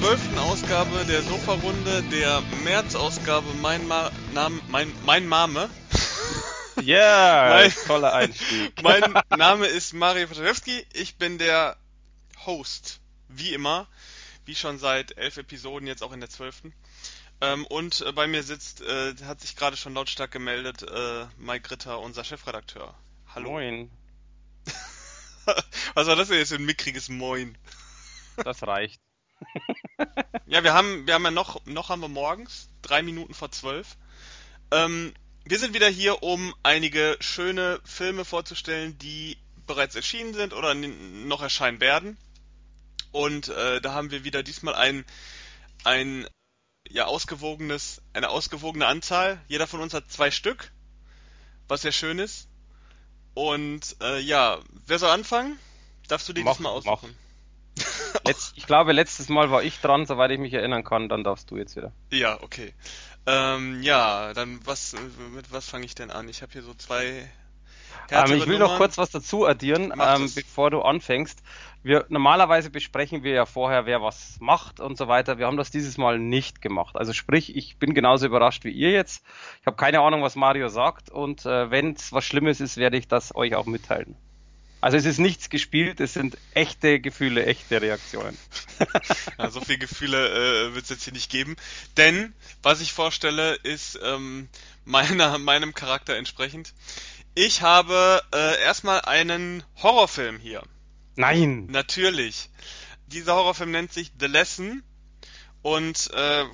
zwölften Ausgabe der Sofa-Runde, der März-Ausgabe Mein, Ma mein, mein Mame. Ja, yeah, Mein- toller Einstieg. Mein Name ist Mario Paczewski, ich bin der Host, wie immer, wie schon seit elf Episoden, jetzt auch in der zwölften. Ähm, und äh, bei mir sitzt, äh, hat sich gerade schon lautstark gemeldet, äh, Mike Ritter, unser Chefredakteur. Hallo. Moin, Was war das denn jetzt für ein mickriges Moin? das reicht. Ja, wir haben, wir haben ja noch, noch haben wir morgens, drei Minuten vor zwölf. Ähm, wir sind wieder hier, um einige schöne Filme vorzustellen, die bereits erschienen sind oder noch erscheinen werden. Und äh, da haben wir wieder diesmal ein, ein ja, ausgewogenes, eine ausgewogene Anzahl. Jeder von uns hat zwei Stück, was sehr schön ist. Und äh, ja, wer soll anfangen? Darfst du dir Mach, diesmal aussuchen? Letz, ich glaube, letztes Mal war ich dran, soweit ich mich erinnern kann, dann darfst du jetzt wieder. Ja, okay. Ähm, ja, dann was, äh, mit was fange ich denn an? Ich habe hier so zwei Ähm, ich will noch kurz was dazu addieren, ähm, bevor du anfängst. Wir, normalerweise besprechen wir ja vorher, wer was macht und so weiter. Wir haben das dieses Mal nicht gemacht. Also sprich, ich bin genauso überrascht wie ihr jetzt. Ich habe keine Ahnung, was Mario sagt und äh, wenn es was Schlimmes ist, werde ich das euch auch mitteilen. Also es ist nichts gespielt, es sind echte Gefühle, echte Reaktionen. Ja, so viel Gefühle äh, wird es jetzt hier nicht geben. Denn, was ich vorstelle, ist ähm, meiner, meinem Charakter entsprechend. Ich habe äh, erstmal einen Horrorfilm hier. Nein! Natürlich. Dieser Horrorfilm nennt sich The Lesson und äh,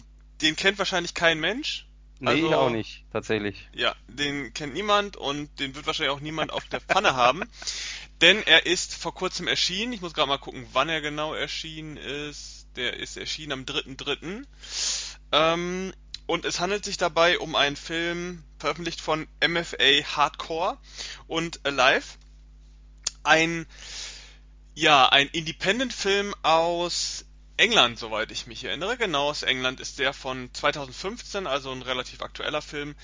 den kennt wahrscheinlich kein Mensch. Nee, Also- ich auch nicht, tatsächlich. Ja, den kennt niemand und den wird wahrscheinlich auch niemand auf der Pfanne haben. Denn er ist vor kurzem erschienen. Ich muss gerade mal gucken, wann er genau erschienen ist. Der ist erschienen am 3.3. Ähm, und es handelt sich dabei um einen Film, veröffentlicht von MFA Hardcore und Alive. Ein, ja, ein Independent-Film aus England, soweit ich mich erinnere. Genau, aus England ist der von 2015, also ein relativ aktueller Film.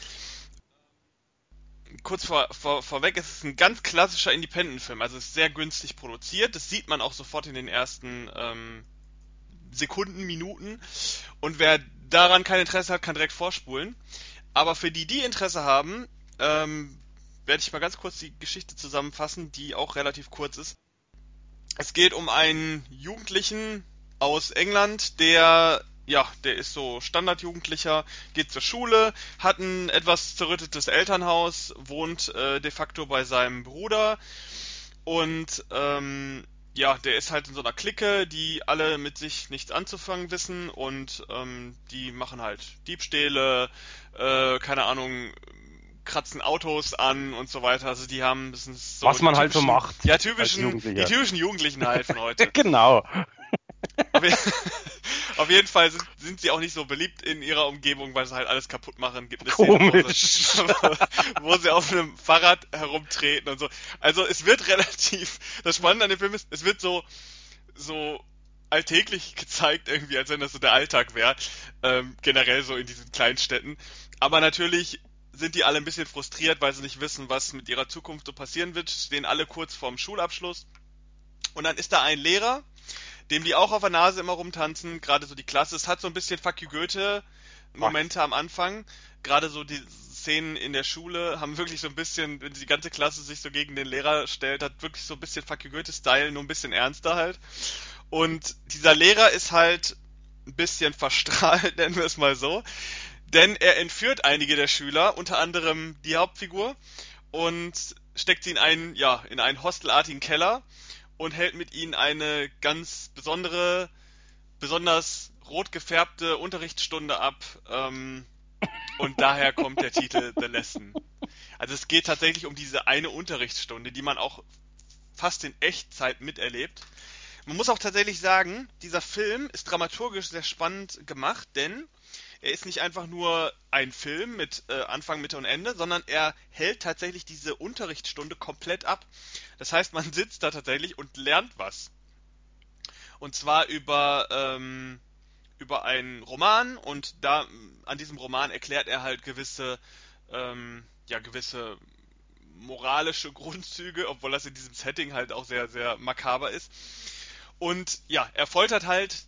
Kurz vor, vor, vorweg, es ist ein ganz klassischer Independent-Film, also es ist sehr günstig produziert. Das sieht man auch sofort in den ersten ähm, Sekunden, Minuten. Und wer daran kein Interesse hat, kann direkt vorspulen. Aber für die, die Interesse haben, ähm, werde ich mal ganz kurz die Geschichte zusammenfassen, die auch relativ kurz ist. Es geht um einen Jugendlichen aus England, der, ja, der ist so Standardjugendlicher, geht zur Schule, hat ein etwas zerrüttetes Elternhaus, wohnt äh, de facto bei seinem Bruder und ähm, ja, der ist halt in so einer Clique, die alle mit sich nichts anzufangen wissen und ähm, die machen halt Diebstähle, äh, keine Ahnung, kratzen Autos an und so weiter. Also die haben das sind so Was man halt so macht Ja, typischen, die typischen Jugendlichen halt von heute. Genau. Je auf jeden Fall sind, sind sie auch nicht so beliebt in ihrer Umgebung, weil sie halt alles kaputt machen. Gibt eine Komisch. Szene, wo sie, wo sie auf einem Fahrrad herumtreten und so. Also es wird relativ. Das Spannende an dem Film ist, es wird so so alltäglich gezeigt irgendwie, als wenn das so der Alltag wäre. Ähm, generell so in diesen kleinen Städten. Aber natürlich sind die alle ein bisschen frustriert, weil sie nicht wissen, was mit ihrer Zukunft so passieren wird. Stehen alle kurz vorm Schulabschluss. Und dann ist da ein Lehrer, dem die auch auf der Nase immer rumtanzen, gerade so die Klasse. Es hat so ein bisschen Fuck you Goethe Momente am Anfang. Gerade so die Szenen in der Schule haben wirklich so ein bisschen, wenn die ganze Klasse sich so gegen den Lehrer stellt, hat wirklich so ein bisschen Fuck you Goethe Style, nur ein bisschen ernster halt. Und dieser Lehrer ist halt ein bisschen verstrahlt, nennen wir es mal so. Denn er entführt einige der Schüler, unter anderem die Hauptfigur, und steckt sie in einen, ja, in einen hostelartigen Keller und hält mit ihnen eine ganz besondere, besonders rot gefärbte Unterrichtsstunde ab. Ähm, und daher kommt der Titel The Lesson. Also es geht tatsächlich um diese eine Unterrichtsstunde, die man auch fast in Echtzeit miterlebt. Man muss auch tatsächlich sagen, dieser Film ist dramaturgisch sehr spannend gemacht, denn er ist nicht einfach nur ein Film mit äh, Anfang, Mitte und Ende, sondern er hält tatsächlich diese Unterrichtsstunde komplett ab. Das heißt, man sitzt da tatsächlich und lernt was. Und zwar über, ähm, über einen Roman und da an diesem Roman erklärt er halt gewisse, ähm, ja, gewisse moralische Grundzüge, obwohl das in diesem Setting halt auch sehr, sehr makaber ist. Und ja, er foltert halt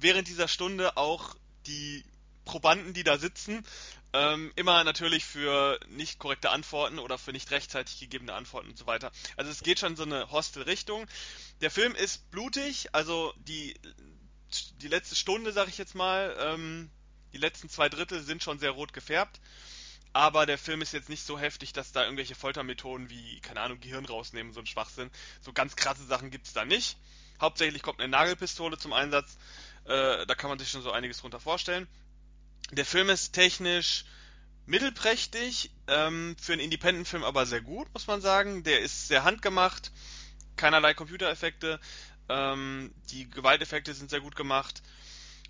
während dieser Stunde auch die Probanden, die da sitzen, ähm, immer natürlich für nicht korrekte Antworten oder für nicht rechtzeitig gegebene Antworten und so weiter. Also es geht schon so eine Hostel-Richtung. Der Film ist blutig, also die, die letzte Stunde, sag ich jetzt mal, ähm, die letzten zwei Drittel sind schon sehr rot gefärbt. Aber der Film ist jetzt nicht so heftig, dass da irgendwelche Foltermethoden wie, keine Ahnung, Gehirn rausnehmen, so ein Schwachsinn. So ganz krasse Sachen gibt's da nicht. Hauptsächlich kommt eine Nagelpistole zum Einsatz. Äh, da kann man sich schon so einiges drunter vorstellen. Der Film ist technisch mittelprächtig, ähm, für einen Independent-Film aber sehr gut, muss man sagen. Der ist sehr handgemacht, keinerlei Computereffekte, ähm, die Gewalteffekte sind sehr gut gemacht.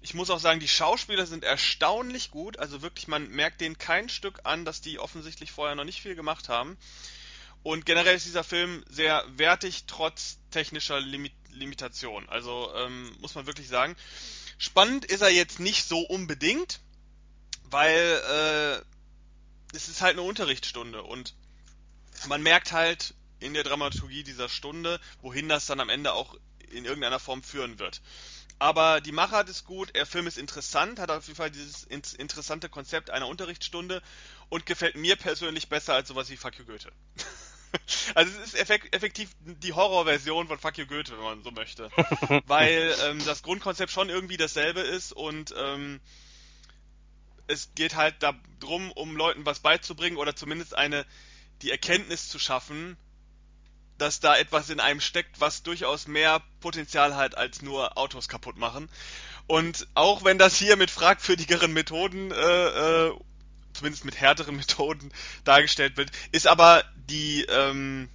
Ich muss auch sagen, die Schauspieler sind erstaunlich gut, also wirklich, man merkt denen kein Stück an, dass die offensichtlich vorher noch nicht viel gemacht haben. Und generell ist dieser Film sehr wertig, trotz technischer Limit Limitation. Also ähm, muss man wirklich sagen. Spannend ist er jetzt nicht so unbedingt weil äh, es ist halt eine Unterrichtsstunde und man merkt halt in der Dramaturgie dieser Stunde, wohin das dann am Ende auch in irgendeiner Form führen wird. Aber die Machart ist gut, der Film ist interessant, hat auf jeden Fall dieses interessante Konzept einer Unterrichtsstunde und gefällt mir persönlich besser als sowas wie Fuck you Goethe. also es ist effektiv die Horrorversion von Fuck you Goethe, wenn man so möchte. Weil ähm, das Grundkonzept schon irgendwie dasselbe ist und ähm, es geht halt darum, um Leuten was beizubringen oder zumindest eine die Erkenntnis zu schaffen, dass da etwas in einem steckt, was durchaus mehr Potenzial hat als nur Autos kaputt machen. Und auch wenn das hier mit fragwürdigeren Methoden, äh, äh, zumindest mit härteren Methoden dargestellt wird, ist aber die ähm,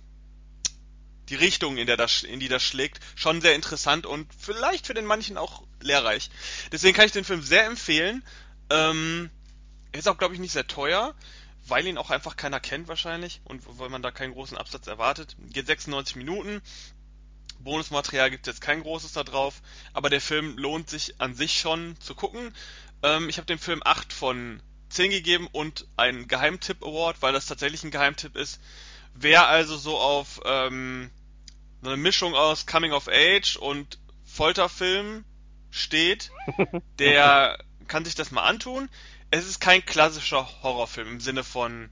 die Richtung, in der das, in die das schlägt, schon sehr interessant und vielleicht für den manchen auch lehrreich. Deswegen kann ich den Film sehr empfehlen. Ähm, er ist auch, glaube ich, nicht sehr teuer, weil ihn auch einfach keiner kennt wahrscheinlich und weil man da keinen großen Absatz erwartet. Geht 96 Minuten. Bonusmaterial gibt es jetzt kein großes da drauf, aber der Film lohnt sich an sich schon zu gucken. Ähm, ich habe dem Film 8 von 10 gegeben und einen Geheimtipp Award, weil das tatsächlich ein Geheimtipp ist. Wer also so auf ähm, eine Mischung aus Coming of Age und Folterfilm steht, der kann sich das mal antun. Es ist kein klassischer Horrorfilm im Sinne von,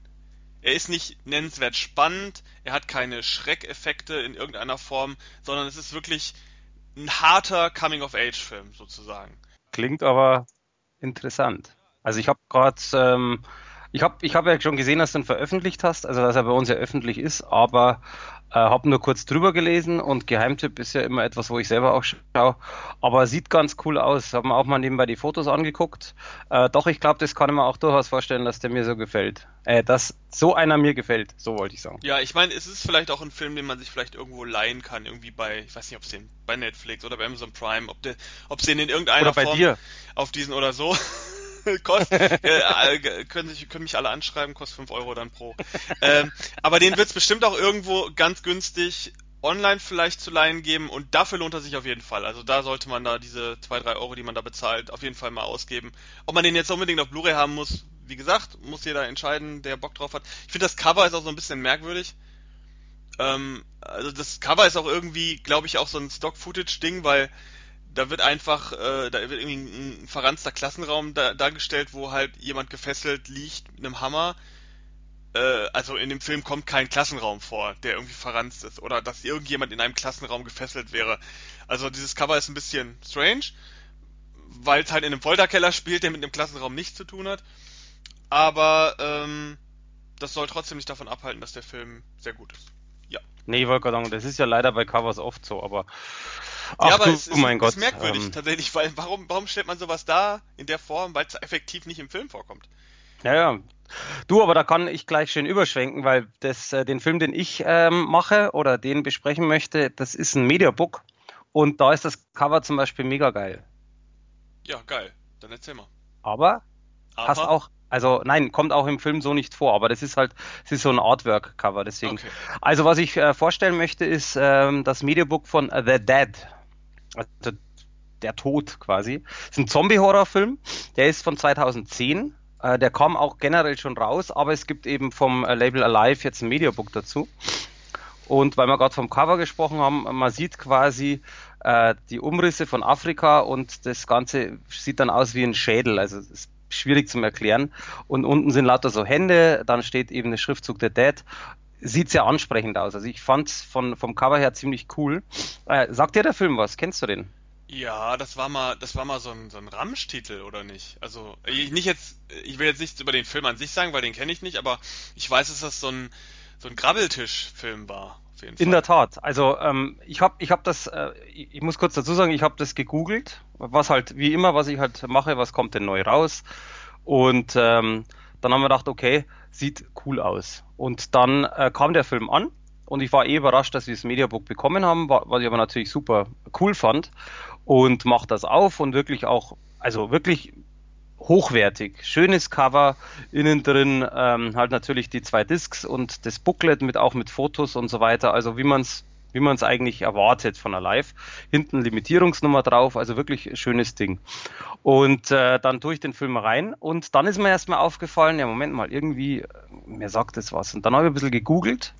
er ist nicht nennenswert spannend, er hat keine Schreckeffekte in irgendeiner Form, sondern es ist wirklich ein harter Coming-of-Age-Film sozusagen. Klingt aber interessant. Also ich habe gerade, ähm, ich habe ich hab ja schon gesehen, dass du ihn veröffentlicht hast, also dass er bei uns ja öffentlich ist, aber äh, habe nur kurz drüber gelesen und Geheimtipp ist ja immer etwas, wo ich selber auch schaue. Aber sieht ganz cool aus. Haben wir auch mal nebenbei die Fotos angeguckt. Äh, doch, ich glaube, das kann ich mir auch durchaus vorstellen, dass der mir so gefällt. Äh, dass so einer mir gefällt, so wollte ich sagen. Ja, ich meine, es ist vielleicht auch ein Film, den man sich vielleicht irgendwo leihen kann, irgendwie bei, ich weiß nicht, ob es den bei Netflix oder bei Amazon Prime, ob der, ob es den in irgendeiner Form dir. auf diesen oder so Kost, äh, können, sich, können mich alle anschreiben, kostet 5 Euro dann pro. ähm, aber den wird es bestimmt auch irgendwo ganz günstig online vielleicht zu leihen geben und dafür lohnt er sich auf jeden Fall. Also da sollte man da diese 2, 3 Euro, die man da bezahlt, auf jeden Fall mal ausgeben. Ob man den jetzt unbedingt auf Blu-ray haben muss, wie gesagt, muss jeder entscheiden, der Bock drauf hat. Ich finde das Cover ist auch so ein bisschen merkwürdig. Ähm, also das Cover ist auch irgendwie, glaube ich, auch so ein Stock-Footage-Ding, weil da wird einfach, äh, da wird irgendwie ein verranzter Klassenraum da, dargestellt, wo halt jemand gefesselt liegt mit einem Hammer. Äh, also in dem Film kommt kein Klassenraum vor, der irgendwie verranzt ist. Oder dass irgendjemand in einem Klassenraum gefesselt wäre. Also dieses Cover ist ein bisschen strange, weil es halt in einem Folterkeller spielt, der mit einem Klassenraum nichts zu tun hat. Aber ähm, das soll trotzdem nicht davon abhalten, dass der Film sehr gut ist. Ja. Nee, ich wollte gerade sagen, das ist ja leider bei Covers oft so, aber Ach, ja, aber du, es ist, mein Gott, ist merkwürdig ähm, tatsächlich, weil warum, warum stellt man sowas da in der Form, weil es effektiv nicht im Film vorkommt? Ja, ja. Du, aber da kann ich gleich schön überschwenken, weil das, äh, den Film, den ich ähm, mache oder den besprechen möchte, das ist ein Mediabook und da ist das Cover zum Beispiel mega geil. Ja, geil. Dann erzähl mal. Aber, aber? hast auch also nein, kommt auch im Film so nicht vor, aber das ist halt, es ist so ein Artwork-Cover, deswegen. Okay. Also was ich äh, vorstellen möchte, ist ähm, das Mediabook von The Dead. Also der Tod quasi. Das ist ein Zombie-Horror-Film, der ist von 2010. Äh, der kam auch generell schon raus, aber es gibt eben vom äh, Label Alive jetzt ein Mediabook dazu. Und weil wir gerade vom Cover gesprochen haben, man sieht quasi äh, die Umrisse von Afrika und das Ganze sieht dann aus wie ein Schädel. Also es ist schwierig zum Erklären. Und unten sind lauter so Hände, dann steht eben der Schriftzug der Dead. Sieht sehr ansprechend aus. Also ich fand es vom Cover her ziemlich cool. Äh, sagt dir der Film was? Kennst du den? Ja, das war mal, das war mal so ein, so ein Ramsch-Titel, oder nicht? Also, ich nicht jetzt, ich will jetzt nichts über den Film an sich sagen, weil den kenne ich nicht, aber ich weiß, dass das so ein, so ein Grabbeltisch-Film war. In der Tat. Also ähm, ich habe ich hab das, äh, ich muss kurz dazu sagen, ich habe das gegoogelt, was halt wie immer, was ich halt mache, was kommt denn neu raus. Und ähm, dann haben wir gedacht, okay, sieht cool aus. Und dann äh, kam der Film an und ich war eh überrascht, dass wir das Mediabook bekommen haben, was ich aber natürlich super cool fand und macht das auf und wirklich auch, also wirklich hochwertig. Schönes Cover, innen drin ähm, halt natürlich die zwei Discs und das Booklet mit auch mit Fotos und so weiter. Also wie man es wie man es eigentlich erwartet von einer Live. Hinten Limitierungsnummer drauf, also wirklich schönes Ding. Und äh, dann tue ich den Film rein und dann ist mir erstmal aufgefallen, ja Moment mal, irgendwie, mir sagt das was. Und dann habe ich ein bisschen gegoogelt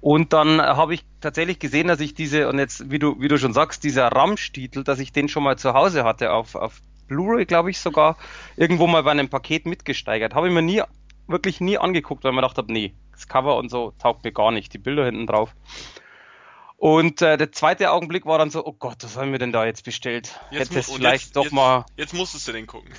und dann habe ich tatsächlich gesehen, dass ich diese, und jetzt, wie du, wie du schon sagst, dieser Ramsch-Titel, dass ich den schon mal zu Hause hatte auf, auf Blu-ray, glaube ich sogar, irgendwo mal bei einem Paket mitgesteigert. Habe ich mir nie, wirklich nie angeguckt, weil ich mir gedacht habe, nee, das Cover und so taugt mir gar nicht, die Bilder hinten drauf. Und äh, der zweite Augenblick war dann so, oh Gott, was haben wir denn da jetzt bestellt? Jetzt Hätte es vielleicht jetzt, doch jetzt, mal. Jetzt musstest du den gucken.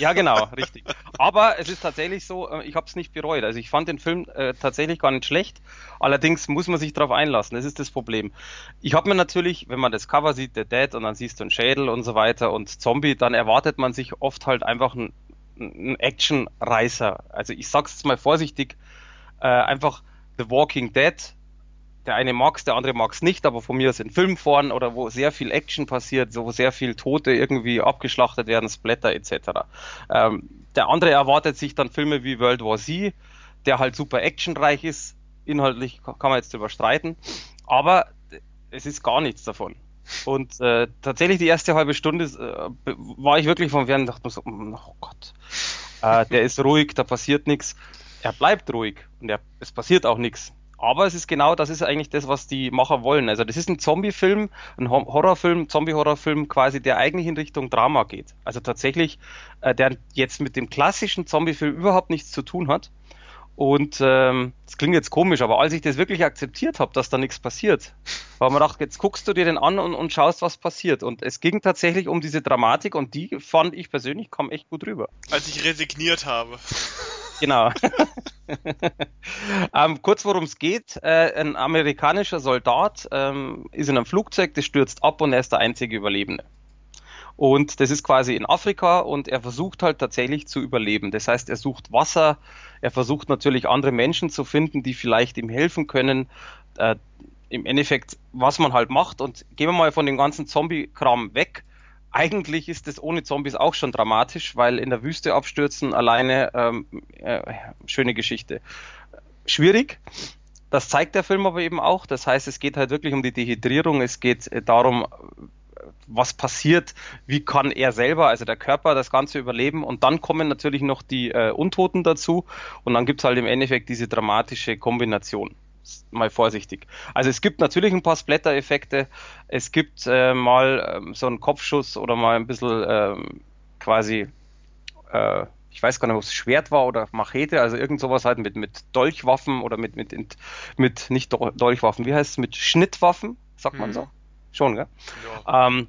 Ja, genau, richtig. Aber es ist tatsächlich so, äh, ich habe es nicht bereut. Also ich fand den Film äh, tatsächlich gar nicht schlecht. Allerdings muss man sich darauf einlassen. Das ist das Problem. Ich habe mir natürlich, wenn man das Cover sieht, der Dead und dann siehst du einen Schädel und so weiter und Zombie, dann erwartet man sich oft halt einfach einen, Action-Reißer. Also ich sag's jetzt mal vorsichtig, äh, einfach The Walking Dead der eine mag es, der andere mag es nicht, aber von mir ist in Filmformen oder wo sehr viel Action passiert, so wo sehr viel Tote irgendwie abgeschlachtet werden, Splatter etc. Ähm, der andere erwartet sich dann Filme wie World War Z, der halt super actionreich ist. Inhaltlich kann man jetzt überstreiten, aber es ist gar nichts davon. Und äh, tatsächlich die erste halbe Stunde äh, war ich wirklich vom Fernseher und dachte mir so, oh Gott, äh, der ist ruhig, da passiert nichts. Er bleibt ruhig und er, es passiert auch nichts. Aber es ist genau, das ist eigentlich das, was die Macher wollen. Also das ist ein Zombie-Film, ein Horrorfilm, Zombie-Horrorfilm quasi, der eigentlich in Richtung Drama geht. Also tatsächlich, äh, der jetzt mit dem klassischen Zombie-Film überhaupt nichts zu tun hat. Und ähm, das klingt jetzt komisch, aber als ich das wirklich akzeptiert habe, dass da nichts passiert, habe mir gedacht, jetzt guckst du dir den an und, und schaust, was passiert. Und es ging tatsächlich um diese Dramatik und die fand ich persönlich kam echt gut rüber. Als ich resigniert habe. Genau. ähm, kurz worum es geht. Äh, ein amerikanischer Soldat ähm, ist in einem Flugzeug, das stürzt ab und er ist der einzige Überlebende. Und das ist quasi in Afrika und er versucht halt tatsächlich zu überleben. Das heißt, er sucht Wasser, er versucht natürlich andere Menschen zu finden, die vielleicht ihm helfen können. Äh, Im Endeffekt, was man halt macht. Und gehen wir mal von dem ganzen Zombie-Kram weg eigentlich ist es ohne Zombies auch schon dramatisch, weil in der Wüste abstürzen alleine ähm, äh, schöne Geschichte. Schwierig. Das zeigt der Film aber eben auch. Das heißt, es geht halt wirklich um die Dehydrierung. Es geht äh, darum, was passiert, wie kann er selber, also der Körper, das Ganze überleben. Und dann kommen natürlich noch die äh, Untoten dazu. Und dann gibt es halt im Endeffekt diese dramatische Kombination mal vorsichtig. Also es gibt natürlich ein paar Splatter-Effekte. Es gibt äh, mal ähm, so einen Kopfschuss oder mal ein bisschen ähm, quasi, äh, ich weiß gar nicht, ob es Schwert war oder Machete, also irgend sowas halt mit, mit Dolchwaffen oder mit, mit, mit nicht Dolchwaffen, wie heißt es, mit Schnittwaffen, sagt man mhm. so? Schon, gell? Ja. Ähm,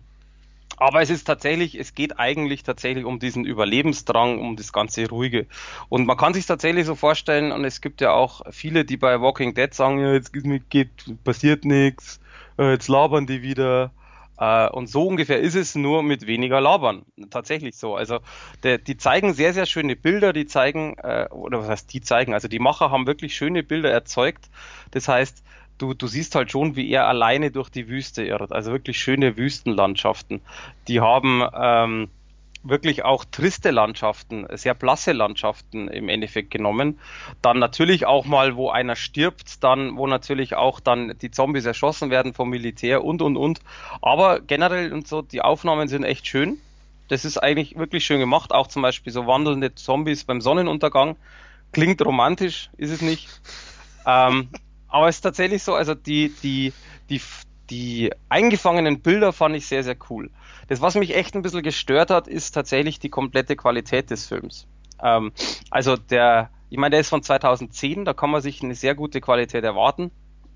aber es ist tatsächlich, es geht eigentlich tatsächlich um diesen Überlebensdrang, um das ganze Ruhige. Und man kann sich tatsächlich so vorstellen, und es gibt ja auch viele, die bei Walking Dead sagen, ja, jetzt geht, passiert nichts, äh, jetzt labern die wieder. Äh, und so ungefähr ist es nur mit weniger Labern. Tatsächlich so. Also der, die zeigen sehr, sehr schöne Bilder, die zeigen, äh, oder was heißt die zeigen, also die Macher haben wirklich schöne Bilder erzeugt. Das heißt, du, du siehst halt schon, wie er alleine durch die Wüste irrt. Also wirklich schöne Wüstenlandschaften. Die haben ähm, wirklich auch triste Landschaften, sehr blasse Landschaften im Endeffekt genommen. Dann natürlich auch mal, wo einer stirbt, dann, wo natürlich auch dann die Zombies erschossen werden vom Militär und und und. Aber generell und so, die Aufnahmen sind echt schön. Das ist eigentlich wirklich schön gemacht. Auch zum Beispiel so wandelnde Zombies beim Sonnenuntergang. Klingt romantisch, ist es nicht. Ähm, aber es ist tatsächlich so, also die, die, die, die eingefangenen Bilder fand ich sehr, sehr cool. Das, was mich echt ein bisschen gestört hat, ist tatsächlich die komplette Qualität des Films. Ähm, also der, ich meine, der ist von 2010, da kann man sich eine sehr gute Qualität erwarten.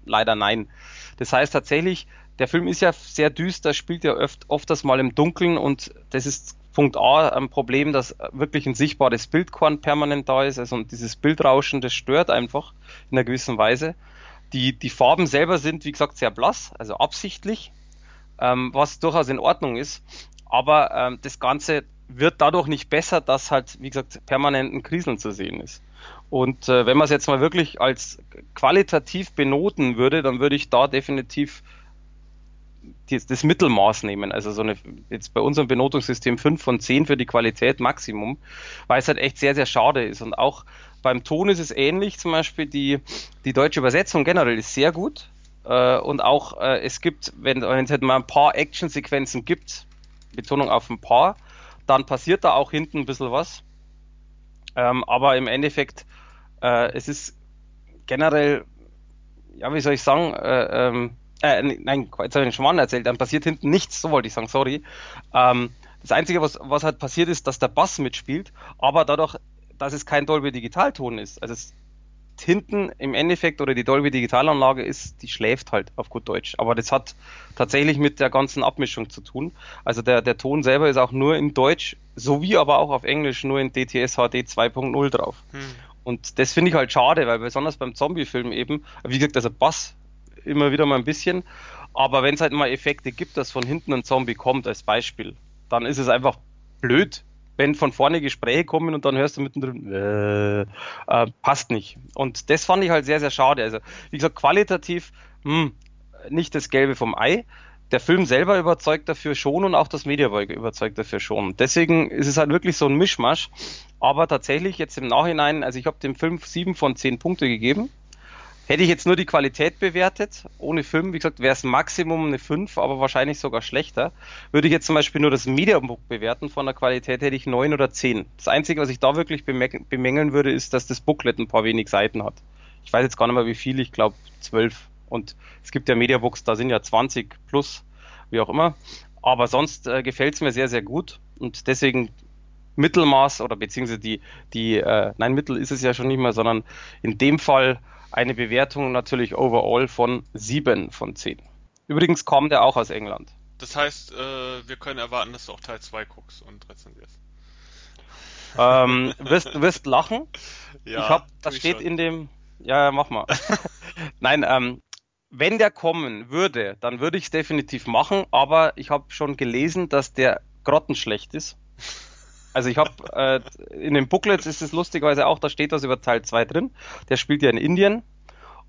Leider nein. Das heißt tatsächlich, der Film ist ja sehr düster, spielt ja oft, oft mal im Dunkeln und das ist Punkt A ein Problem, dass wirklich ein sichtbares Bildkorn permanent da ist. Also und dieses Bildrauschen, das stört einfach in einer gewissen Weise. Die, die Farben selber sind, wie gesagt, sehr blass, also absichtlich, ähm, was durchaus in Ordnung ist. Aber ähm, das Ganze wird dadurch nicht besser, dass halt, wie gesagt, permanent ein Kriseln zu sehen ist. Und äh, wenn man es jetzt mal wirklich als qualitativ benoten würde, dann würde ich da definitiv die, das Mittelmaß nehmen. Also so eine, jetzt bei unserem Benotungssystem 5 von 10 für die Qualität Maximum, weil es halt echt sehr, sehr schade ist. Und auch beim Ton ist es ähnlich, zum Beispiel die, die deutsche Übersetzung generell ist sehr gut. Äh, und auch äh, es gibt, wenn, es halt mal ein paar Actionsequenzen gibt, Betonung auf ein paar, dann passiert da auch hinten ein bisschen was. Ähm, aber im Endeffekt, äh, es ist generell, ja, wie soll ich sagen, äh, ähm, äh, nein, jetzt habe ich den Schmarrn erzählt, dann passiert hinten nichts, so wollte ich sagen, sorry. Ähm, das Einzige, was, was halt passiert ist, dass der Bass mitspielt, aber dadurch, dass es kein Dolby Digitalton ist, also es hinten im Endeffekt oder die Dolby Digitalanlage ist, die schläft halt auf gut Deutsch. Aber das hat tatsächlich mit der ganzen Abmischung zu tun. Also der, der Ton selber ist auch nur in Deutsch, sowie aber auch auf Englisch nur in DTS HD 2.0 drauf. Hm. Und das finde ich halt schade, weil besonders beim Zombie-Film eben, wie gesagt, also Bass immer wieder mal ein bisschen. Aber wenn es halt mal Effekte gibt, dass von hinten ein Zombie kommt, als Beispiel, dann ist es einfach blöd, wenn von vorne Gespräche kommen und dann hörst du mittendrin, äh, äh, passt nicht. Und das fand ich halt sehr, sehr schade. Also, wie gesagt, qualitativ, hm, nicht das Gelbe vom Ei. Der Film selber überzeugt dafür schon und auch das Mediaboy überzeugt dafür schon. Deswegen ist es halt wirklich so ein Mischmasch. Aber tatsächlich jetzt im Nachhinein, also ich habe dem Film sieben von zehn Punkte gegeben. Hätte ich jetzt nur die Qualität bewertet, ohne Film, wie gesagt, wäre es Maximum eine 5, aber wahrscheinlich sogar schlechter. Würde ich jetzt zum Beispiel nur das Mediabook bewerten von der Qualität, hätte ich 9 oder 10. Das Einzige, was ich da wirklich bemängeln würde, ist, dass das Booklet ein paar wenig Seiten hat. Ich weiß jetzt gar nicht mehr, wie viel, ich glaube 12. Und es gibt ja Mediabooks, da sind ja 20 plus, wie auch immer. Aber sonst äh, gefällt es mir sehr, sehr gut. Und deswegen Mittelmaß oder beziehungsweise die, die, äh, nein, Mittel ist es ja schon nicht mehr, sondern in dem Fall eine Bewertung natürlich overall von 7 von 10. Übrigens kommt er auch aus England. Das heißt, äh, wir können erwarten, dass du auch Teil 2 guckst und rezensierst. Ähm, wirst, du wirst lachen. Ja, ich hab, das steht schon. in dem. Ja, mach mal. Nein, ähm, wenn der kommen würde, dann würde ich es definitiv machen, aber ich habe schon gelesen, dass der grottenschlecht ist. Also ich habe äh, in den Booklets ist es lustigerweise auch, da steht was über Teil 2 drin. Der spielt ja in Indien.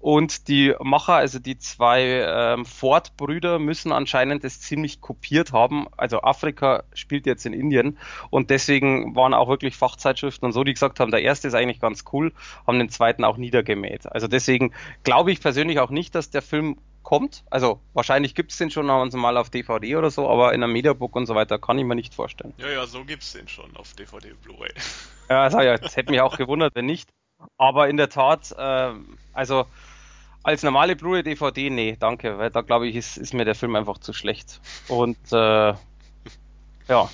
Und die Macher, also die zwei ähm, Ford-Brüder, müssen anscheinend das ziemlich kopiert haben. Also Afrika spielt jetzt in Indien und deswegen waren auch wirklich Fachzeitschriften und so, die gesagt haben, der erste ist eigentlich ganz cool, haben den zweiten auch niedergemäht. Also deswegen glaube ich persönlich auch nicht, dass der Film kommt. Also wahrscheinlich gibt es den schon mal auf DVD oder so, aber in einem Mediabook und so weiter kann ich mir nicht vorstellen. Ja, ja, so gibt es den schon auf DVD Blu-ray. Ja, also, ja, das hätte mich auch gewundert, wenn nicht. Aber in der Tat, äh, also als normale Blu-ray DVD, nee, danke, weil da glaube ich, ist, ist mir der Film einfach zu schlecht. Und äh, ja,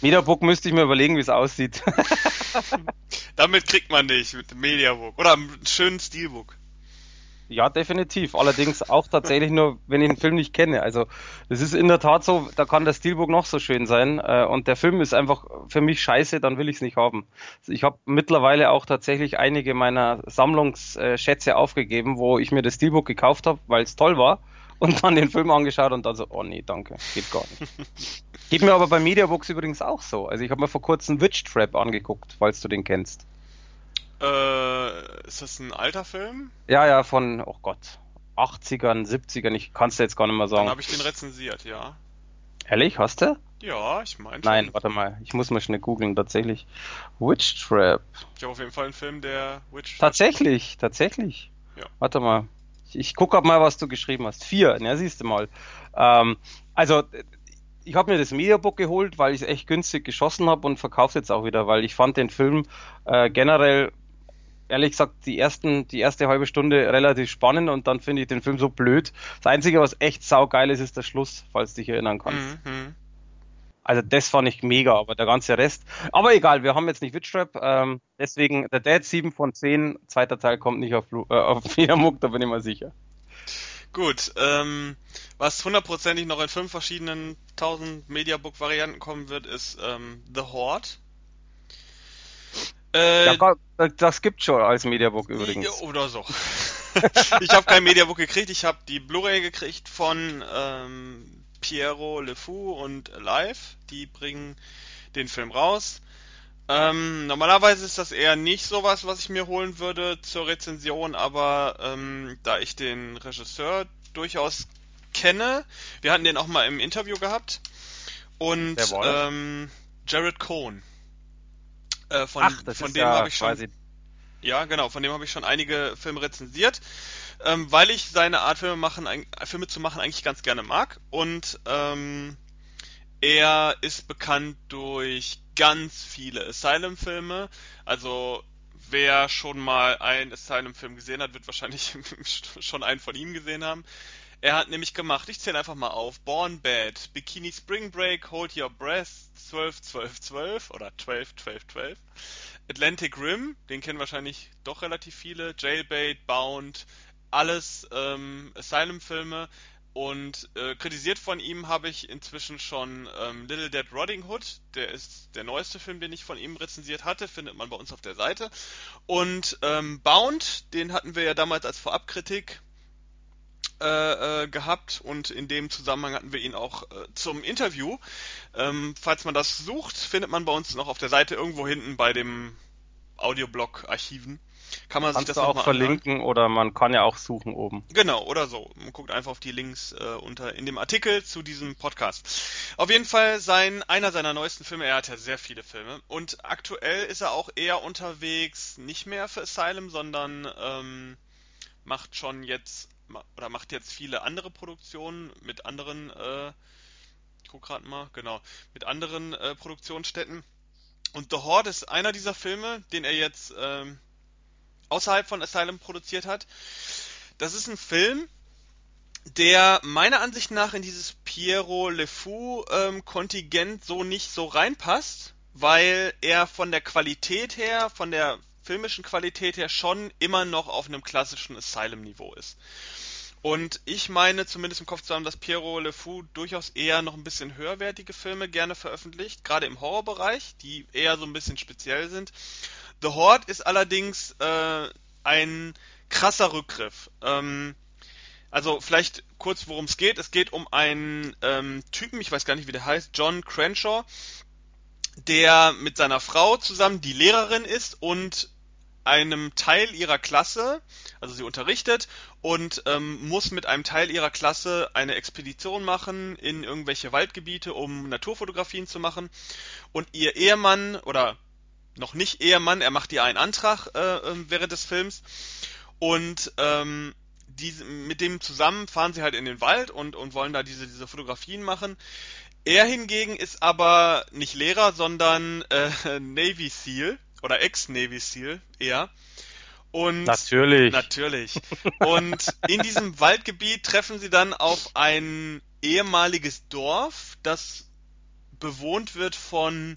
Mediabook müsste ich mir überlegen, wie es aussieht. Damit kriegt man nicht mit Mediabook. Oder einem schönen Steelbook. Ja, definitiv. Allerdings auch tatsächlich nur, wenn ich den Film nicht kenne. Also das ist in der Tat so, da kann der Steelbook noch so schön sein äh, und der Film ist einfach für mich scheiße, dann will ich es nicht haben. Ich habe mittlerweile auch tatsächlich einige meiner Sammlungsschätze aufgegeben, wo ich mir das Steelbook gekauft habe, weil es toll war und dann den Film angeschaut und dann so, oh nee, danke, geht gar nicht. Geht mir aber bei Mediabooks übrigens auch so. Also ich habe mir vor kurzem Witch Trap angeguckt, falls du den kennst. Äh, ist das ein alter Film? Ja, ja, von, oh Gott, 80ern, 70ern, ich kann es jetzt gar nicht mehr sagen. Dann habe ich den rezensiert, ja. Ehrlich, hast du? Ja, ich meine Nein, warte mal, ich muss mal schnell googeln, tatsächlich. Witch Trap. Ich habe auf jeden Fall einen Film, der Witch Trap. Tatsächlich, tatsächlich. Ja. Warte mal. Ich, ich gucke mal, was du geschrieben hast. Vier, ja, siehst du mal. Ähm, also, ich habe mir das Mediabook geholt, weil ich es echt günstig geschossen habe und verkaufe jetzt auch wieder, weil ich fand den Film äh, generell ehrlich gesagt die ersten, die erste halbe Stunde relativ spannend und dann finde ich den Film so blöd. Das Einzige, was echt saugeil ist, ist der Schluss, falls du dich erinnern kannst. Mhm. Also das fand ich mega, aber der ganze Rest. Aber egal, wir haben jetzt nicht Witchtrap, ähm, deswegen der Dead 7 von 10, zweiter Teil kommt nicht auf, äh, auf Wiedermuck, da bin ich mal sicher. Gut, ähm, was hundertprozentig noch in fünf verschiedenen 1000 Mediabook-Varianten kommen wird, ist ähm, The Horde. Äh, ja, das gibt schon als Mediabook übrigens. Oder so. ich habe kein Mediabook gekriegt, ich habe die Blu-ray gekriegt von ähm, Piero Le Fou und Live. Die bringen den Film raus. Ähm, normalerweise ist das eher nicht sowas, was ich mir holen würde zur Rezension, aber ähm, da ich den Regisseur durchaus kenne, wir hatten den auch mal im Interview gehabt und ähm, Jared Cohn. Äh, von, Ach, von dem ja habe ich schon. Ja, genau, von dem habe ich schon einige Filme rezensiert, ähm, weil ich seine Art Filme machen, Filme zu machen eigentlich ganz gerne mag und ähm, er ist bekannt durch ganz viele Asylum-Filme. Also wer schon mal einen Asylum-Film gesehen hat, wird wahrscheinlich schon einen von ihm gesehen haben. Er hat nämlich gemacht, ich zähle einfach mal auf, Born Bad, Bikini Spring Break, Hold Your Breath, 12, 12, 12 oder 12, 12, 12. Atlantic Rim, den kennen wahrscheinlich doch relativ viele, Jailbait, Bound, alles ähm, Asylum-Filme. Und äh, kritisiert von ihm habe ich inzwischen schon ähm, Little Dead Riding Hood. Der ist der neueste Film, den ich von ihm rezensiert hatte. Findet man bei uns auf der Seite. Und ähm, Bound, den hatten wir ja damals als Vorabkritik äh, äh, gehabt und in dem Zusammenhang hatten wir ihn auch äh, zum Interview. Ähm, falls man das sucht, findet man bei uns noch auf der Seite irgendwo hinten bei dem Audioblog-Archiven. Kann man Kannst sich das auch verlinken anhören. oder man kann ja auch suchen oben. Genau, oder so. Man guckt einfach auf die Links äh, unter in dem Artikel zu diesem Podcast. Auf jeden Fall sein einer seiner neuesten Filme, er hat ja sehr viele Filme und aktuell ist er auch eher unterwegs, nicht mehr für Asylum, sondern ähm, macht schon jetzt oder macht jetzt viele andere Produktionen mit anderen äh, ich guck gerade mal, genau, mit anderen äh, Produktionsstätten. Und The Horde ist einer dieser Filme, den er jetzt ähm, außerhalb von Asylum produziert hat. Das ist ein Film, der meiner Ansicht nach in dieses Piero Le Fou ähm, Kontingent so nicht so reinpasst, weil er von der Qualität her, von der filmischen Qualität her schon immer noch auf einem klassischen Asylum-Niveau ist. Und ich meine zumindest im Kopf zu haben, dass Piero Le Fou durchaus eher noch ein bisschen höherwertige Filme gerne veröffentlicht, gerade im Horrorbereich, die eher so ein bisschen speziell sind. The Horde ist allerdings äh, ein krasser Rückgriff. Ähm, also vielleicht kurz, worum es geht. Es geht um einen ähm, Typen, ich weiß gar nicht, wie der heißt, John Crenshaw, der mit seiner Frau zusammen die Lehrerin ist und einem Teil ihrer Klasse, also sie unterrichtet und ähm, muss mit einem Teil ihrer Klasse eine Expedition machen in irgendwelche Waldgebiete, um Naturfotografien zu machen. Und ihr Ehemann oder noch nicht Ehemann, er macht ihr einen Antrag äh, ähm, während des Films und ähm, die, mit dem zusammen fahren sie halt in den Wald und, und wollen da diese, diese Fotografien machen. Er hingegen ist aber nicht Lehrer, sondern äh, Navy SEAL oder Ex-Navy SEAL eher. Und natürlich. Natürlich. Und in diesem Waldgebiet treffen sie dann auf ein ehemaliges Dorf, das bewohnt wird von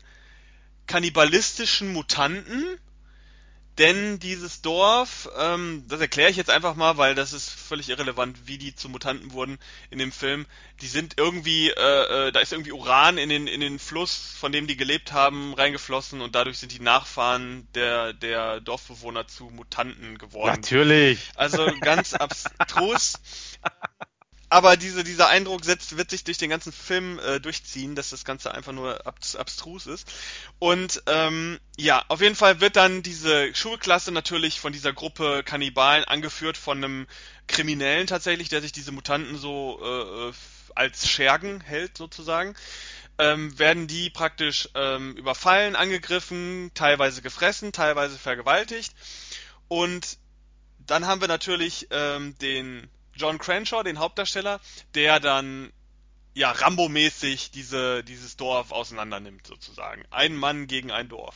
kannibalistischen Mutanten, denn dieses Dorf, ähm, das erkläre ich jetzt einfach mal, weil das ist völlig irrelevant, wie die zu Mutanten wurden in dem Film. Die sind irgendwie, äh, äh, da ist irgendwie Uran in den in den Fluss, von dem die gelebt haben, reingeflossen und dadurch sind die Nachfahren der der Dorfbewohner zu Mutanten geworden. Natürlich. Also ganz abstrus. Aber diese, dieser Eindruck setzt, wird sich durch den ganzen Film äh, durchziehen, dass das Ganze einfach nur abs abstrus ist. Und ähm, ja, auf jeden Fall wird dann diese Schulklasse natürlich von dieser Gruppe Kannibalen angeführt von einem Kriminellen tatsächlich, der sich diese Mutanten so äh, als Schergen hält sozusagen. Ähm, werden die praktisch ähm, überfallen, angegriffen, teilweise gefressen, teilweise vergewaltigt. Und dann haben wir natürlich ähm, den John Crenshaw, den Hauptdarsteller, der dann ja Rambo-mäßig diese, dieses Dorf auseinander nimmt, sozusagen. Ein Mann gegen ein Dorf.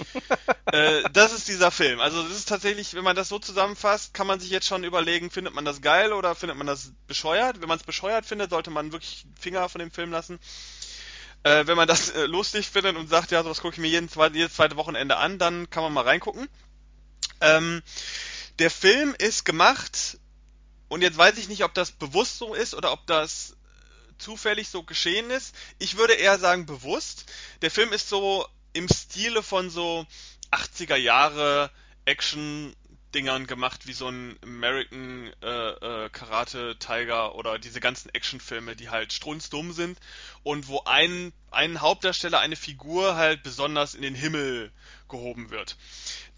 äh, das ist dieser Film. Also das ist tatsächlich, wenn man das so zusammenfasst, kann man sich jetzt schon überlegen, findet man das geil oder findet man das bescheuert? Wenn man es bescheuert findet, sollte man wirklich Finger von dem Film lassen. Äh, wenn man das äh, lustig findet und sagt, ja, sowas gucke ich mir jeden zweite, jedes zweite Wochenende an, dann kann man mal reingucken. Ähm, der Film ist gemacht und jetzt weiß ich nicht, ob das bewusst so ist oder ob das zufällig so geschehen ist. Ich würde eher sagen bewusst. Der Film ist so im Stile von so 80er Jahre Action Dingern gemacht, wie so ein American äh, äh, Karate Tiger oder diese ganzen Actionfilme, die halt strunzdumm sind und wo ein, ein Hauptdarsteller, eine Figur halt besonders in den Himmel gehoben wird.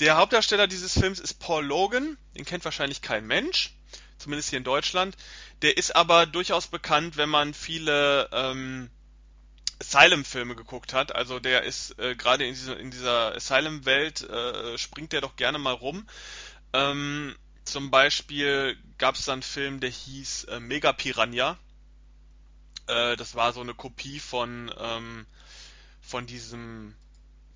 Der Hauptdarsteller dieses Films ist Paul Logan, den kennt wahrscheinlich kein Mensch, zumindest hier in Deutschland. Der ist aber durchaus bekannt, wenn man viele ähm, Asylum-Filme geguckt hat. Also der ist äh, gerade in, diese, in dieser Asylum-Welt äh, springt der doch gerne mal rum. Ähm, zum Beispiel gab es da einen Film, der hieß äh, Mega Piranha. Äh, das war so eine Kopie von ähm, von diesem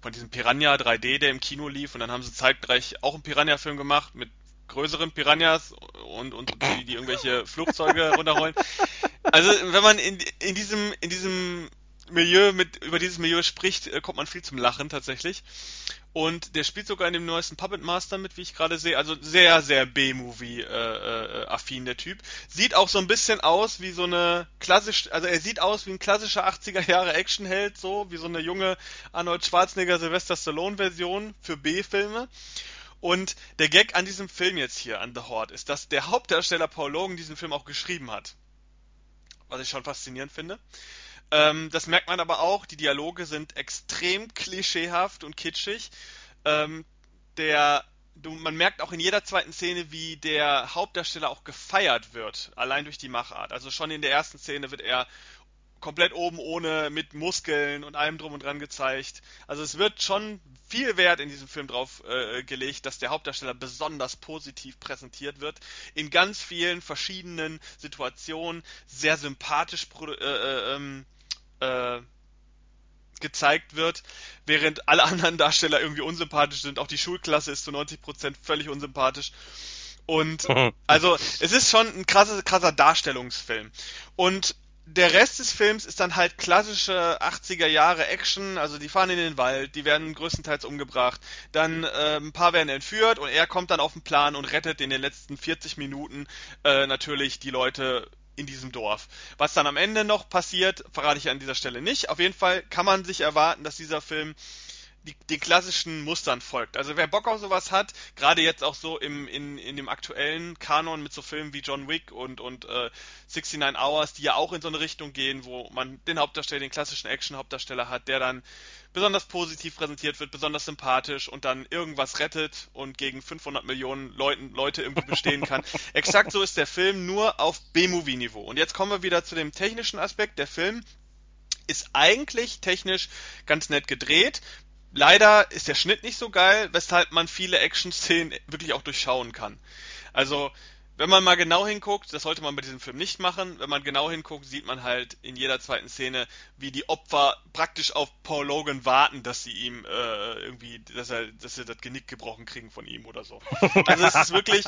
von diesem Piranha 3D, der im Kino lief. Und dann haben sie zeitgleich auch einen Piranha-Film gemacht mit größeren Piranhas und, und die, die irgendwelche Flugzeuge runterrollen. Also wenn man in, in diesem in diesem Milieu mit über dieses Milieu spricht, äh, kommt man viel zum Lachen tatsächlich. Und der spielt sogar in dem neuesten Puppet Master mit, wie ich gerade sehe. Also sehr, sehr B-Movie-affin, äh, äh, der Typ. Sieht auch so ein bisschen aus wie so eine klassisch, also er sieht aus wie ein klassischer 80er Jahre Actionheld, so wie so eine junge Arnold Schwarzenegger Sylvester Stallone Version für B-Filme. Und der Gag an diesem Film jetzt hier, an The Horde, ist, dass der Hauptdarsteller Paul Logan diesen Film auch geschrieben hat. Was ich schon faszinierend finde. Ähm, das merkt man aber auch, die Dialoge sind extrem klischeehaft und kitschig. Ähm, der, du, man merkt auch in jeder zweiten Szene, wie der Hauptdarsteller auch gefeiert wird, allein durch die Machart. Also schon in der ersten Szene wird er komplett oben ohne, mit Muskeln und allem drum und dran gezeigt. Also es wird schon viel Wert in diesem Film drauf äh, gelegt, dass der Hauptdarsteller besonders positiv präsentiert wird. In ganz vielen verschiedenen Situationen sehr sympathisch äh, äh, ähm, äh, gezeigt wird, während alle anderen Darsteller irgendwie unsympathisch sind. Auch die Schulklasse ist zu 90% völlig unsympathisch. Und also es ist schon ein krasser, krasser Darstellungsfilm. Und der Rest des Films ist dann halt klassische 80er Jahre Action, also die fahren in den Wald, die werden größtenteils umgebracht, dann äh, ein paar werden entführt und er kommt dann auf den Plan und rettet in den letzten 40 Minuten äh, natürlich die Leute in diesem Dorf. Was dann am Ende noch passiert, verrate ich an dieser Stelle nicht. Auf jeden Fall kann man sich erwarten, dass dieser Film die, den klassischen Mustern folgt. Also wer Bock auf sowas hat, gerade jetzt auch so im, in, in dem aktuellen Kanon mit so Filmen wie John Wick und, und äh, 69 Hours, die ja auch in so eine Richtung gehen, wo man den Hauptdarsteller, den klassischen Action-Hauptdarsteller hat, der dann besonders positiv präsentiert wird, besonders sympathisch und dann irgendwas rettet und gegen 500 Millionen Leuten, Leute irgendwie bestehen kann. Exakt so ist der Film, nur auf B-Movie-Niveau. Und jetzt kommen wir wieder zu dem technischen Aspekt. Der Film ist eigentlich technisch ganz nett gedreht. Leider ist der Schnitt nicht so geil, weshalb man viele Action-Szenen wirklich auch durchschauen kann. Also, wenn man mal genau hinguckt, das sollte man bei diesem Film nicht machen, wenn man genau hinguckt, sieht man halt in jeder zweiten Szene, wie die Opfer praktisch auf Paul Logan warten, dass sie ihm äh, irgendwie, dass er, dass sie das Genick gebrochen kriegen von ihm oder so. Also es ist wirklich,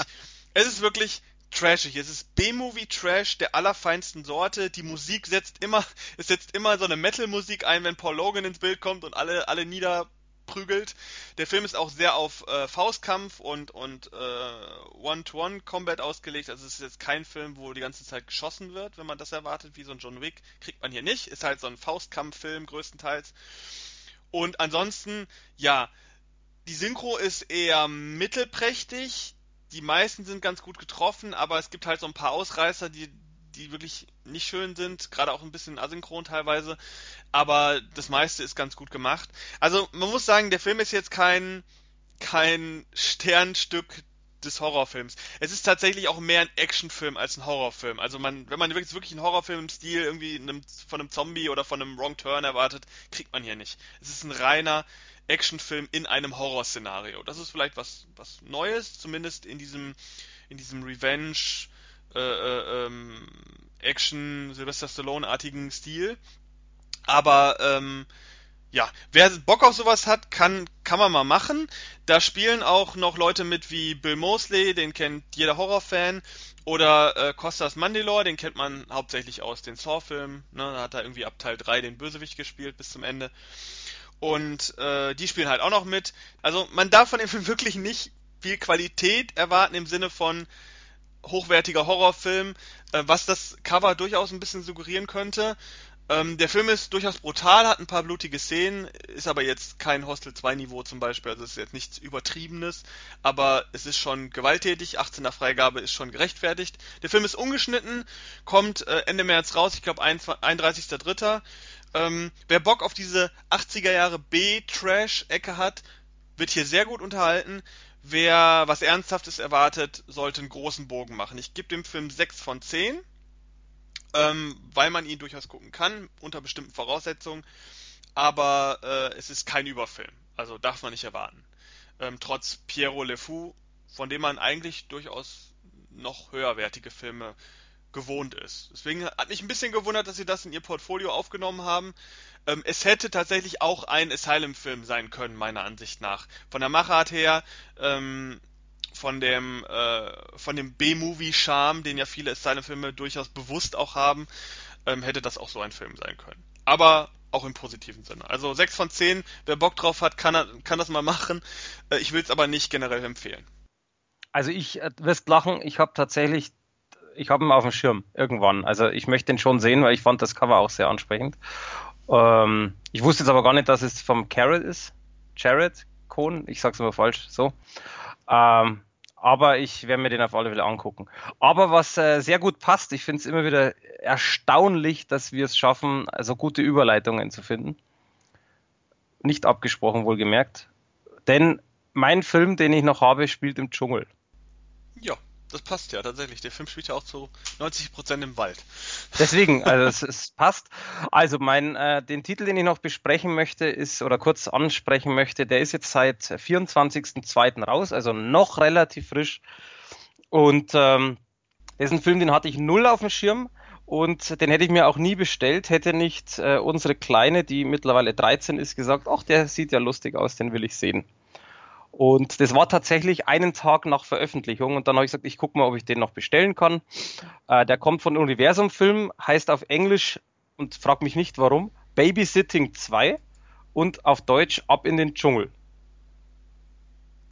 es ist wirklich trashig. Es ist B-Movie-Trash der allerfeinsten Sorte. Die Musik setzt immer, es setzt immer so eine Metal-Musik ein, wenn Paul Logan ins Bild kommt und alle, alle nieder prügelt. Der Film ist auch sehr auf äh, Faustkampf und, und äh, One-to-One-Combat ausgelegt. Also es ist jetzt kein Film, wo die ganze Zeit geschossen wird, wenn man das erwartet, wie so ein John Wick. Kriegt man hier nicht. Ist halt so ein Faustkampf-Film größtenteils. Und ansonsten, ja, die Synchro ist eher mittelprächtig. Die meisten sind ganz gut getroffen, aber es gibt halt so ein paar Ausreißer, die, die wirklich nicht schön sind, gerade auch ein bisschen asynchron teilweise, aber das meiste ist ganz gut gemacht. Also man muss sagen, der Film ist jetzt kein kein Sternstück des Horrorfilms. Es ist tatsächlich auch mehr ein Actionfilm als ein Horrorfilm. Also man, wenn man wirklich, wirklich einen Horrorfilm im Stil irgendwie einem, von einem Zombie oder von einem Wrong Turn erwartet, kriegt man hier nicht. Es ist ein reiner Actionfilm in einem Horrorszenario. Das ist vielleicht was, was Neues, zumindest in diesem, in diesem Revenge, äh, äh, ähm, Action, Sylvester Stallone-artigen Stil. Aber ähm, ja, wer Bock auf sowas hat, kann, kann man mal machen. Da spielen auch noch Leute mit wie Bill Mosley, den kennt jeder Horrorfan, oder äh, Costas Mandylor, den kennt man hauptsächlich aus den Saw-Filmen. Ne? Da hat er irgendwie ab Teil 3 den Bösewicht gespielt bis zum Ende. Und äh, die spielen halt auch noch mit. Also man darf von dem Film wirklich nicht viel Qualität erwarten im Sinne von hochwertiger Horrorfilm, äh, was das Cover durchaus ein bisschen suggerieren könnte. Ähm, der Film ist durchaus brutal, hat ein paar blutige Szenen, ist aber jetzt kein Hostel 2 Niveau zum Beispiel, also ist jetzt nichts Übertriebenes, aber es ist schon gewalttätig, 18er Freigabe ist schon gerechtfertigt. Der Film ist ungeschnitten, kommt äh, Ende März raus, ich glaube 31.3. Ähm, wer Bock auf diese 80er Jahre B-Trash-Ecke hat, wird hier sehr gut unterhalten. Wer was Ernsthaftes erwartet, sollte einen großen Bogen machen. Ich gebe dem Film 6 von 10 ähm, weil man ihn durchaus gucken kann, unter bestimmten Voraussetzungen. Aber äh, es ist kein Überfilm, also darf man nicht erwarten. Ähm, trotz Piero Le Fou, von dem man eigentlich durchaus noch höherwertige Filme gewohnt ist. Deswegen hat mich ein bisschen gewundert, dass sie das in ihr Portfolio aufgenommen haben. Ähm, es hätte tatsächlich auch ein Asylum-Film sein können, meiner Ansicht nach. Von der Machart her, ähm, von dem äh, von dem B-Movie-Charme, den ja viele Asylum-Filme durchaus bewusst auch haben, ähm, hätte das auch so ein Film sein können. Aber auch im positiven Sinne. Also 6 von 10, wer Bock drauf hat, kann, kann das mal machen. Äh, ich will es aber nicht generell empfehlen. Also ich äh, wirst lachen, ich habe tatsächlich, ich habe ihn auf dem Schirm irgendwann. Also ich möchte ihn schon sehen, weil ich fand das Cover auch sehr ansprechend. Ähm, ich wusste jetzt aber gar nicht, dass es vom Carrot ist. Jared Cohn, ich sag's immer falsch, so. Ähm, aber ich werde mir den auf alle Fälle angucken. Aber was äh, sehr gut passt, ich finde es immer wieder erstaunlich, dass wir es schaffen, also gute Überleitungen zu finden. Nicht abgesprochen, wohlgemerkt. Denn mein Film, den ich noch habe, spielt im Dschungel. Ja das passt ja tatsächlich. Der Film spielt ja auch zu 90 Prozent im Wald. Deswegen, also es, es passt. Also mein, äh, den Titel, den ich noch besprechen möchte, ist oder kurz ansprechen möchte, der ist jetzt seit 24.02. raus, also noch relativ frisch. Und ähm, das ist ein Film, den hatte ich null auf dem Schirm und den hätte ich mir auch nie bestellt, hätte nicht äh, unsere Kleine, die mittlerweile 13 ist, gesagt, ach, der sieht ja lustig aus, den will ich sehen. Und das war tatsächlich einen Tag nach Veröffentlichung. Und dann habe ich gesagt, ich gucke mal, ob ich den noch bestellen kann. Äh, der kommt von Universum Film, heißt auf Englisch und frag mich nicht warum, Babysitting 2 und auf Deutsch Ab in den Dschungel.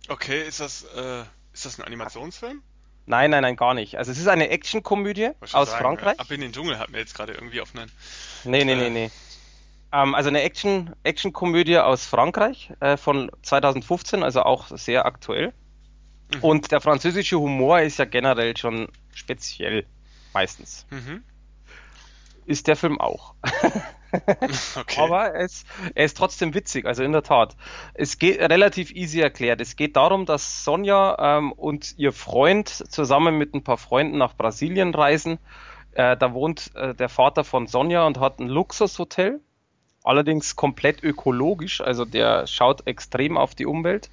Okay, ist das, äh, ist das ein Animationsfilm? Nein, nein, nein, gar nicht. Also es ist eine Actionkomödie aus sagen, Frankreich. Ab in den Dschungel hat mir jetzt gerade irgendwie auf einen. Nee, nee, nee, nee. Ähm, also eine Action, Action-Komödie aus Frankreich äh, von 2015, also auch sehr aktuell. Mhm. Und der französische Humor ist ja generell schon speziell, meistens. Mhm. Ist der Film auch. okay. Aber er ist, er ist trotzdem witzig, also in der Tat. Es geht relativ easy erklärt. Es geht darum, dass Sonja ähm, und ihr Freund zusammen mit ein paar Freunden nach Brasilien reisen. Äh, da wohnt äh, der Vater von Sonja und hat ein Luxushotel allerdings komplett ökologisch, also der schaut extrem auf die Umwelt.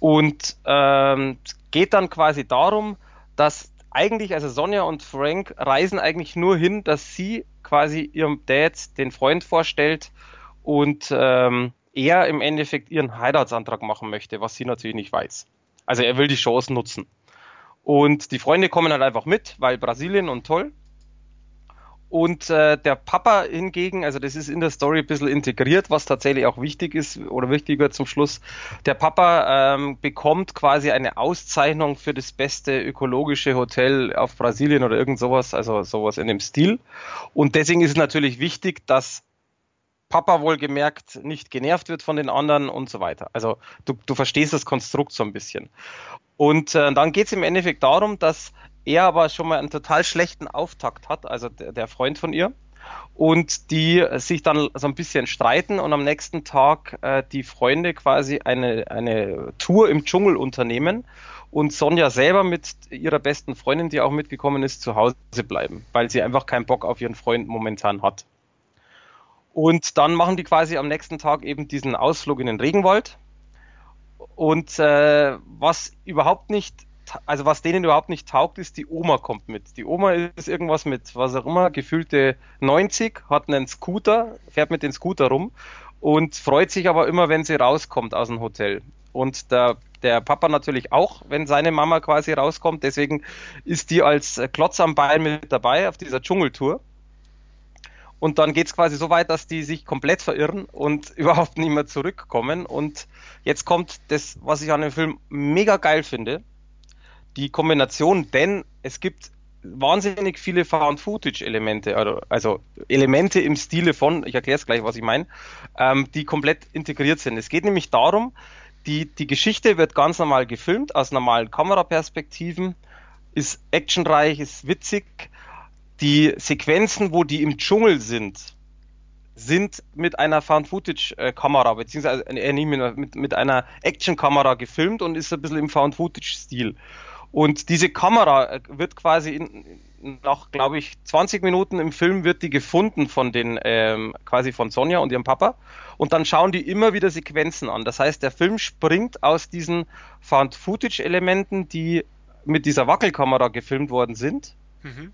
Und ähm, geht dann quasi darum, dass eigentlich, also Sonja und Frank reisen eigentlich nur hin, dass sie quasi ihrem Dad den Freund vorstellt und ähm, er im Endeffekt ihren Heiratsantrag machen möchte, was sie natürlich nicht weiß. Also er will die Chance nutzen. Und die Freunde kommen halt einfach mit, weil Brasilien und toll. Und äh, der Papa hingegen, also das ist in der Story ein bisschen integriert, was tatsächlich auch wichtig ist oder wichtig wird zum Schluss. Der Papa ähm, bekommt quasi eine Auszeichnung für das beste ökologische Hotel auf Brasilien oder irgend sowas, also sowas in dem Stil. Und deswegen ist es natürlich wichtig, dass Papa wohlgemerkt nicht genervt wird von den anderen und so weiter. Also du, du verstehst das Konstrukt so ein bisschen. Und äh, dann geht es im Endeffekt darum, dass er aber schon mal einen total schlechten Auftakt hat, also der, Freund von ihr. Und die sich dann so ein bisschen streiten und am nächsten Tag äh, die Freunde quasi eine, eine Tour im Dschungel unternehmen und Sonja selber mit ihrer besten Freundin, die auch mitgekommen ist, zu Hause bleiben, weil sie einfach keinen Bock auf ihren Freund momentan hat. Und dann machen die quasi am nächsten Tag eben diesen Ausflug in den Regenwald. Und äh, was überhaupt nicht also was denen überhaupt nicht taugt, ist, die Oma kommt mit. Die Oma ist irgendwas mit, was auch immer, gefühlte 90, hat einen Scooter, fährt mit dem Scooter rum und freut sich aber immer, wenn sie rauskommt aus dem Hotel. Und der, der Papa natürlich auch, wenn seine Mama quasi rauskommt. Deswegen ist die als Klotz am Bein mit dabei auf dieser Dschungeltour. Und dann geht es quasi so weit, dass die sich komplett verirren und überhaupt nicht mehr zurückkommen. Und jetzt kommt das, was ich an dem Film mega geil finde, die Kombination, denn es gibt wahnsinnig viele Found-Footage-Elemente, also, also Elemente im Stile von, ich erkläre es gleich, was ich meine, ähm, die komplett integriert sind. Es geht nämlich darum, die, die Geschichte wird ganz normal gefilmt, aus normalen Kameraperspektiven, ist actionreich, ist witzig. Die Sequenzen, wo die im Dschungel sind, sind mit einer Found-Footage-Kamera, beziehungsweise äh, mit, mit einer Action-Kamera gefilmt und ist ein bisschen im Found-Footage-Stil. Und diese Kamera äh, wird quasi in, nach, glaube ich, 20 Minuten im Film wird die gefunden von den, ähm, quasi von Sonja und ihrem Papa. Und dann schauen die immer wieder Sequenzen an. Das heißt, der Film springt aus diesen Found-Footage-Elementen, die mit dieser Wackelkamera gefilmt worden sind, mhm.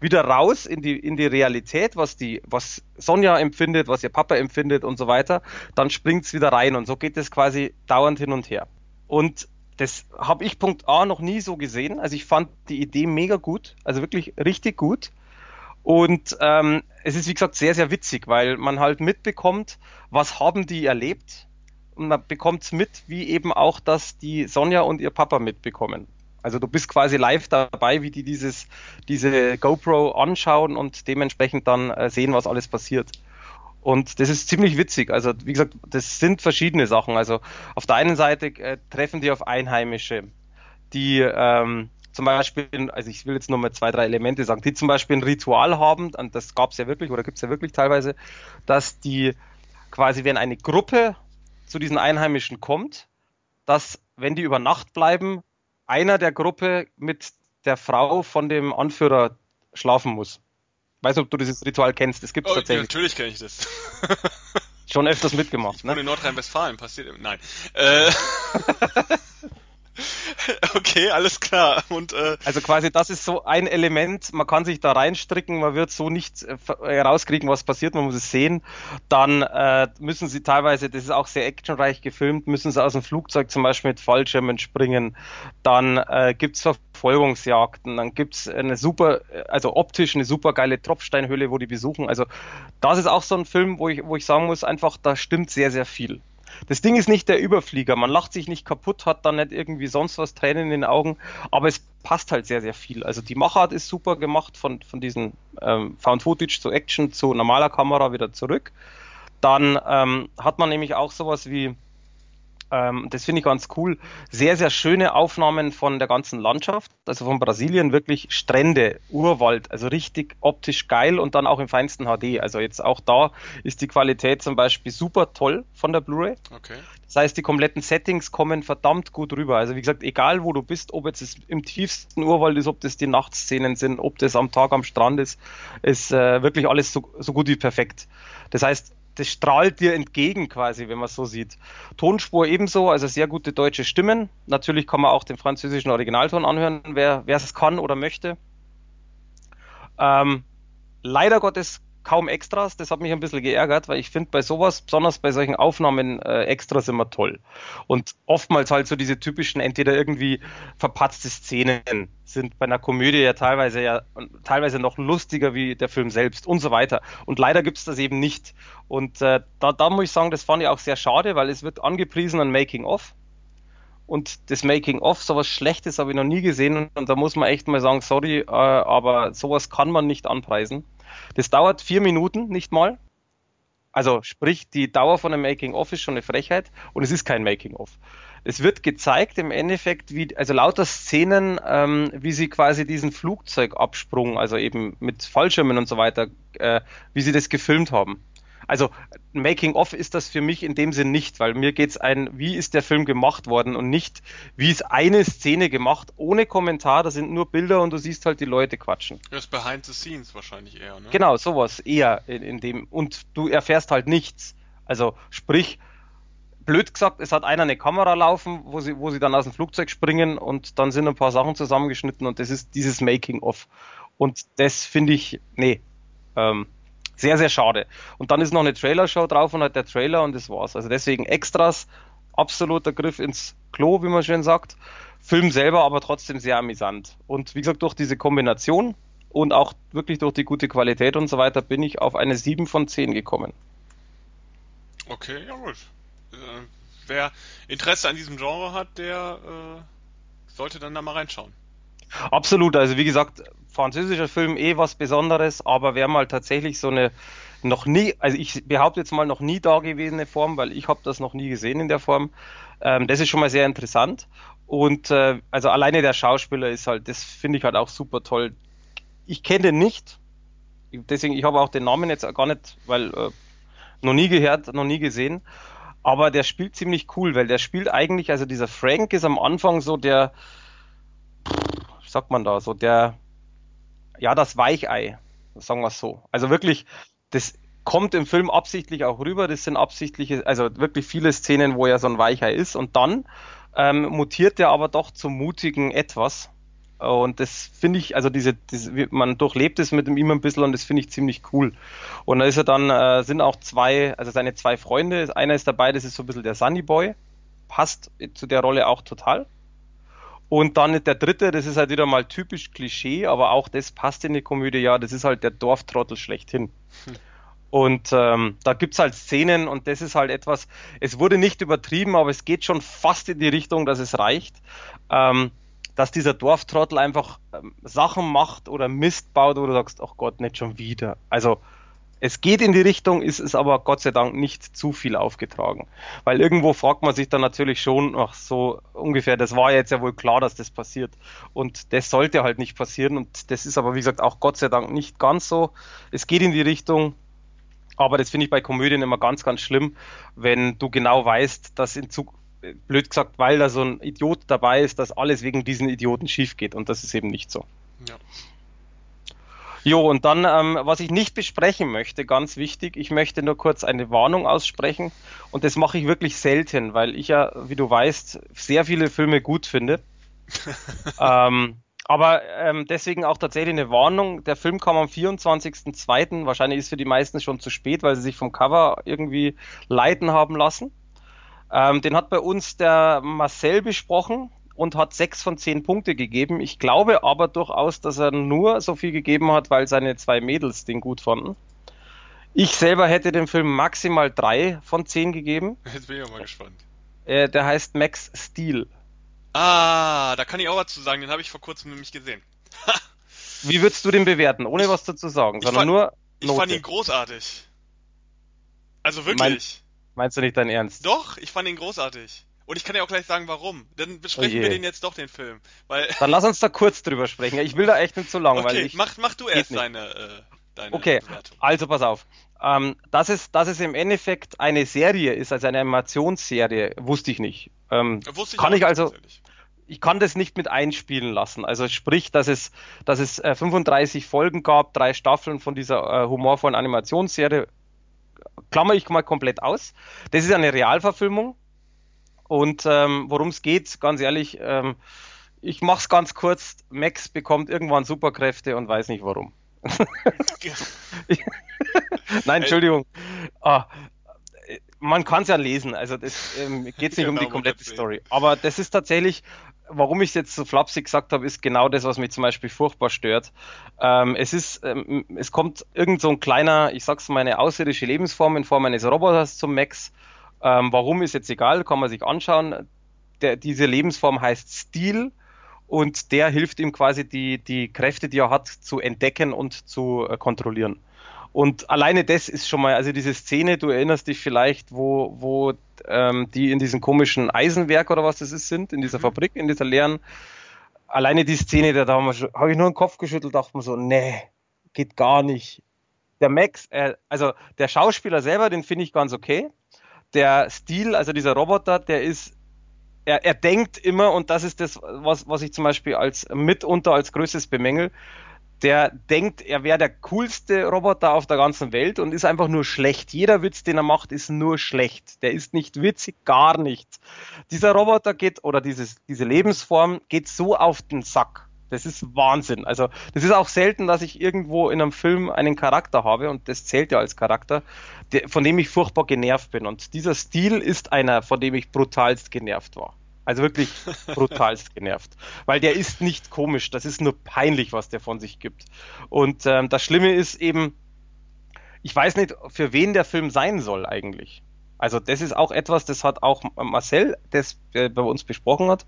wieder raus in die, in die Realität, was die, was Sonja empfindet, was ihr Papa empfindet und so weiter. Dann springt es wieder rein und so geht es quasi dauernd hin und her. Und das habe ich Punkt A noch nie so gesehen. Also ich fand die Idee mega gut, also wirklich richtig gut. Und ähm, es ist wie gesagt sehr, sehr witzig, weil man halt mitbekommt, was haben die erlebt. Und man bekommt mit, wie eben auch, dass die Sonja und ihr Papa mitbekommen. Also du bist quasi live dabei, wie die dieses, diese GoPro anschauen und dementsprechend dann äh, sehen, was alles passiert. Und das ist ziemlich witzig. Also, wie gesagt, das sind verschiedene Sachen. Also, auf der einen Seite äh, treffen die auf Einheimische, die ähm, zum Beispiel, also ich will jetzt nur mal zwei, drei Elemente sagen, die zum Beispiel ein Ritual haben, und das gab es ja wirklich oder gibt es ja wirklich teilweise, dass die quasi, wenn eine Gruppe zu diesen Einheimischen kommt, dass, wenn die über Nacht bleiben, einer der Gruppe mit der Frau von dem Anführer schlafen muss weiß nicht, ob du dieses Ritual kennst. Es gibt oh, tatsächlich. Natürlich kenne ich das. Schon öfters mitgemacht. Ich ne? in Nordrhein-Westfalen, passiert. Nein. Äh, okay, alles klar. Und, äh, also quasi das ist so ein Element, man kann sich da reinstricken, man wird so nicht äh, herauskriegen, was passiert, man muss es sehen. Dann äh, müssen sie teilweise, das ist auch sehr actionreich gefilmt, müssen sie aus dem Flugzeug zum Beispiel mit Fallschirmen springen. Dann äh, gibt es Verfolgungsjagden, dann gibt es eine super, also optisch eine super geile Tropfsteinhöhle, wo die besuchen. Also das ist auch so ein Film, wo ich, wo ich sagen muss, einfach, da stimmt sehr, sehr viel. Das Ding ist nicht der Überflieger. Man lacht sich nicht kaputt, hat dann nicht irgendwie sonst was Tränen in den Augen, aber es passt halt sehr, sehr viel. Also die Machart ist super gemacht von, von diesen ähm, Found Footage zu Action zu normaler Kamera wieder zurück. Dann ähm, hat man nämlich auch sowas wie ähm, das finde ich ganz cool. Sehr, sehr schöne Aufnahmen von der ganzen Landschaft, also von Brasilien, wirklich Strände, Urwald, also richtig optisch geil und dann auch im feinsten HD. Also jetzt auch da ist die Qualität zum Beispiel super toll von der Blu-ray. Okay. Das heißt, die kompletten Settings kommen verdammt gut rüber. Also wie gesagt, egal wo du bist, ob jetzt im tiefsten Urwald ist, ob das die Nachtszenen sind, ob das am Tag am Strand ist, ist äh, wirklich alles so, so gut wie perfekt. Das heißt, das strahlt dir entgegen quasi, wenn man es so sieht. Tonspur ebenso, also sehr gute deutsche Stimmen. Natürlich kann man auch den französischen Originalton anhören, wer es kann oder möchte. Ähm, leider Gottes kaum Extras, das hat mich ein bisschen geärgert, weil ich finde bei sowas, besonders bei solchen Aufnahmen, äh, Extras immer toll. Und oftmals halt so diese typischen, entweder irgendwie verpatzte Szenen sind bei einer Komödie ja teilweise ja teilweise noch lustiger wie der Film selbst und so weiter. Und leider gibt es das eben nicht. Und äh, da, da muss ich sagen, das fand ich auch sehr schade, weil es wird angepriesen an Making of. Und das Making-of, sowas Schlechtes habe ich noch nie gesehen. Und da muss man echt mal sagen, sorry, äh, aber sowas kann man nicht anpreisen. Das dauert vier Minuten, nicht mal. Also sprich, die Dauer von einem Making-of ist schon eine Frechheit und es ist kein Making-of. Es wird gezeigt im Endeffekt, wie, also lauter Szenen, ähm, wie sie quasi diesen Flugzeugabsprung, also eben mit Fallschirmen und so weiter, äh, wie sie das gefilmt haben also Making of ist das für mich in dem Sinn nicht, weil mir geht es ein, wie ist der Film gemacht worden und nicht, wie ist eine Szene gemacht, ohne Kommentar, da sind nur Bilder und du siehst halt die Leute quatschen. Das ist Behind the Scenes wahrscheinlich eher, ne? Genau, sowas eher in, in dem, und du erfährst halt nichts. Also sprich, blöd gesagt, es hat einer eine Kamera laufen, wo sie, wo sie dann aus dem Flugzeug springen und dann sind ein paar Sachen zusammengeschnitten und das ist dieses Making of. Und das finde ich, nee, ähm, Sehr, sehr schade. Und dann ist noch eine Trailer-Show drauf und halt der Trailer und das war's. Also deswegen Extras, absoluter Griff ins Klo, wie man schön sagt. Film selber aber trotzdem sehr amüsant. Und wie gesagt, durch diese Kombination und auch wirklich durch die gute Qualität und so weiter bin ich auf eine 7 von 10 gekommen. Okay, ja gut. Äh, wer Interesse an diesem Genre hat, der äh, sollte dann da mal reinschauen. Absolut, also wie gesagt, französischer Film eh was Besonderes, aber wer mal tatsächlich so eine noch nie, also ich behaupte jetzt mal noch nie dagewesene Form, weil ich habe das noch nie gesehen in der Form. Ähm, das ist schon mal sehr interessant. Und äh, also alleine der Schauspieler ist halt, das finde ich halt auch super toll. Ich kenne den nicht, deswegen ich habe auch den Namen jetzt gar nicht, weil äh, noch nie gehört, noch nie gesehen. Aber der spielt ziemlich cool, weil der spielt eigentlich, also dieser Frank ist am Anfang so der, wie sagt man da, so der, ja, das Weichei, sagen wir es so. Also wirklich, das kommt im Film absichtlich auch rüber, das sind absichtliche, also wirklich viele Szenen, wo er so ein Weichei ist und dann ähm, mutiert er aber doch zum mutigen Etwas und das finde ich, also diese, diese, man durchlebt es mit ihm ein bisschen und das finde ich ziemlich cool. Und da ist er dann, äh, sind auch zwei, also seine zwei Freunde, einer ist dabei, das ist so ein bisschen der Sunny Boy, passt zu der Rolle auch total. Und dann der dritte, das ist halt wieder mal typisch Klischee, aber auch das passt in die Komödie, ja, das ist halt der Dorftrottel schlechthin. Hm. Und ähm, da gibt's halt Szenen und das ist halt etwas, es wurde nicht übertrieben, aber es geht schon fast in die Richtung, dass es reicht. Ähm, dass dieser Dorftrottel einfach ähm, Sachen macht oder Mist baut, wo du sagst, ach Gott, nicht schon wieder. Also es geht in die Richtung, ist es aber Gott sei Dank nicht zu viel aufgetragen. Weil irgendwo fragt man sich dann natürlich schon, ach so ungefähr, das war jetzt ja wohl klar, dass das passiert. Und das sollte halt nicht passieren. Und das ist aber, wie gesagt, auch Gott sei Dank nicht ganz so. Es geht in die Richtung, aber das finde ich bei Komödien immer ganz, ganz schlimm, wenn du genau weißt, dass in Zukunft blöd gesagt, weil da so ein Idiot dabei ist, dass alles wegen diesen Idioten schief geht. Und das ist eben nicht so. Ja. Jo, und dann, ähm, was ich nicht besprechen möchte, ganz wichtig, ich möchte nur kurz eine Warnung aussprechen. Und das mache ich wirklich selten, weil ich ja, wie du weißt, sehr viele Filme gut finde. ähm, aber ähm, deswegen auch tatsächlich eine Warnung. Der Film kam am 24.02. Wahrscheinlich ist für die meisten schon zu spät, weil sie sich vom Cover irgendwie leiten haben lassen. Ähm, den hat bei uns der Marcel besprochen und hat sechs von zehn Punkte gegeben. Ich glaube aber durchaus, dass er nur so viel gegeben hat, weil seine zwei Mädels den gut fanden. Ich selber hätte dem Film maximal drei von zehn gegeben. Jetzt bin ich auch mal gespannt. Äh, der heißt Max Steel. Ah, da kann ich auch was zu sagen, den habe ich vor kurzem nämlich gesehen. Wie würdest du den bewerten, ohne was dazu sagen, sondern fand, nur Note. Ich fand ihn großartig. Also wirklich. Meinst du nicht dein Ernst? Doch, ich fand ihn großartig. Und ich kann dir auch gleich sagen, warum. Dann besprechen oh wir den jetzt doch, den Film. Weil Dann lass uns da kurz drüber sprechen. Ich will da echt nicht zu lang, okay, weil ich. Mach, mach du erst deine, äh, deine Okay, Bewertung. also pass auf. Ähm, dass, es, dass es im Endeffekt eine Serie ist, also eine Animationsserie, wusste ich nicht. Ähm, wusste ich kann ich also. Ich kann das nicht mit einspielen lassen. Also sprich, dass es, dass es äh, 35 Folgen gab, drei Staffeln von dieser äh, humorvollen Animationsserie, klammer ich mal komplett aus. Das ist eine Realverfilmung. Und ähm, worum es geht, ganz ehrlich, ähm, ich mach's ganz kurz. Max bekommt irgendwann Superkräfte und weiß nicht warum. Nein, Entschuldigung. Ah, man kann es ja lesen, also das ähm, geht nicht genau, um die komplette Story. Aber das ist tatsächlich warum ich es jetzt so flapsig gesagt habe, ist genau das, was mich zum Beispiel furchtbar stört. Ähm, es ist, ähm, es kommt irgend so ein kleiner, ich sag's mal, eine außerirdische Lebensform in Form eines Roboters zum Max. Ähm, warum ist jetzt egal, kann man sich anschauen. Der, diese Lebensform heißt Steel und der hilft ihm quasi die, die Kräfte, die er hat, zu entdecken und zu äh, kontrollieren. Und alleine das ist schon mal, also diese Szene, du erinnerst dich vielleicht, wo, wo ähm, die in diesem komischen Eisenwerk oder was das ist, sind, in dieser mhm. Fabrik, in dieser leeren. Alleine die Szene, da, da habe hab ich nur den Kopf geschüttelt, dachte mir so, nee, geht gar nicht. Der Max, äh, also der Schauspieler selber, den finde ich ganz okay. Der Stil, also dieser Roboter, der ist er, er denkt immer, und das ist das, was, was ich zum Beispiel als mitunter als größtes bemängel, der denkt, er wäre der coolste Roboter auf der ganzen Welt und ist einfach nur schlecht. Jeder Witz, den er macht, ist nur schlecht. Der ist nicht witzig, gar nicht. Dieser Roboter geht, oder dieses, diese Lebensform geht so auf den Sack. Das ist Wahnsinn. Also, das ist auch selten, dass ich irgendwo in einem Film einen Charakter habe, und das zählt ja als Charakter, der, von dem ich furchtbar genervt bin. Und dieser Stil ist einer, von dem ich brutalst genervt war. Also wirklich brutalst genervt. Weil der ist nicht komisch, das ist nur peinlich, was der von sich gibt. Und ähm, das Schlimme ist eben, ich weiß nicht, für wen der Film sein soll eigentlich. Also das ist auch etwas, das hat auch Marcel, das äh, bei uns besprochen hat,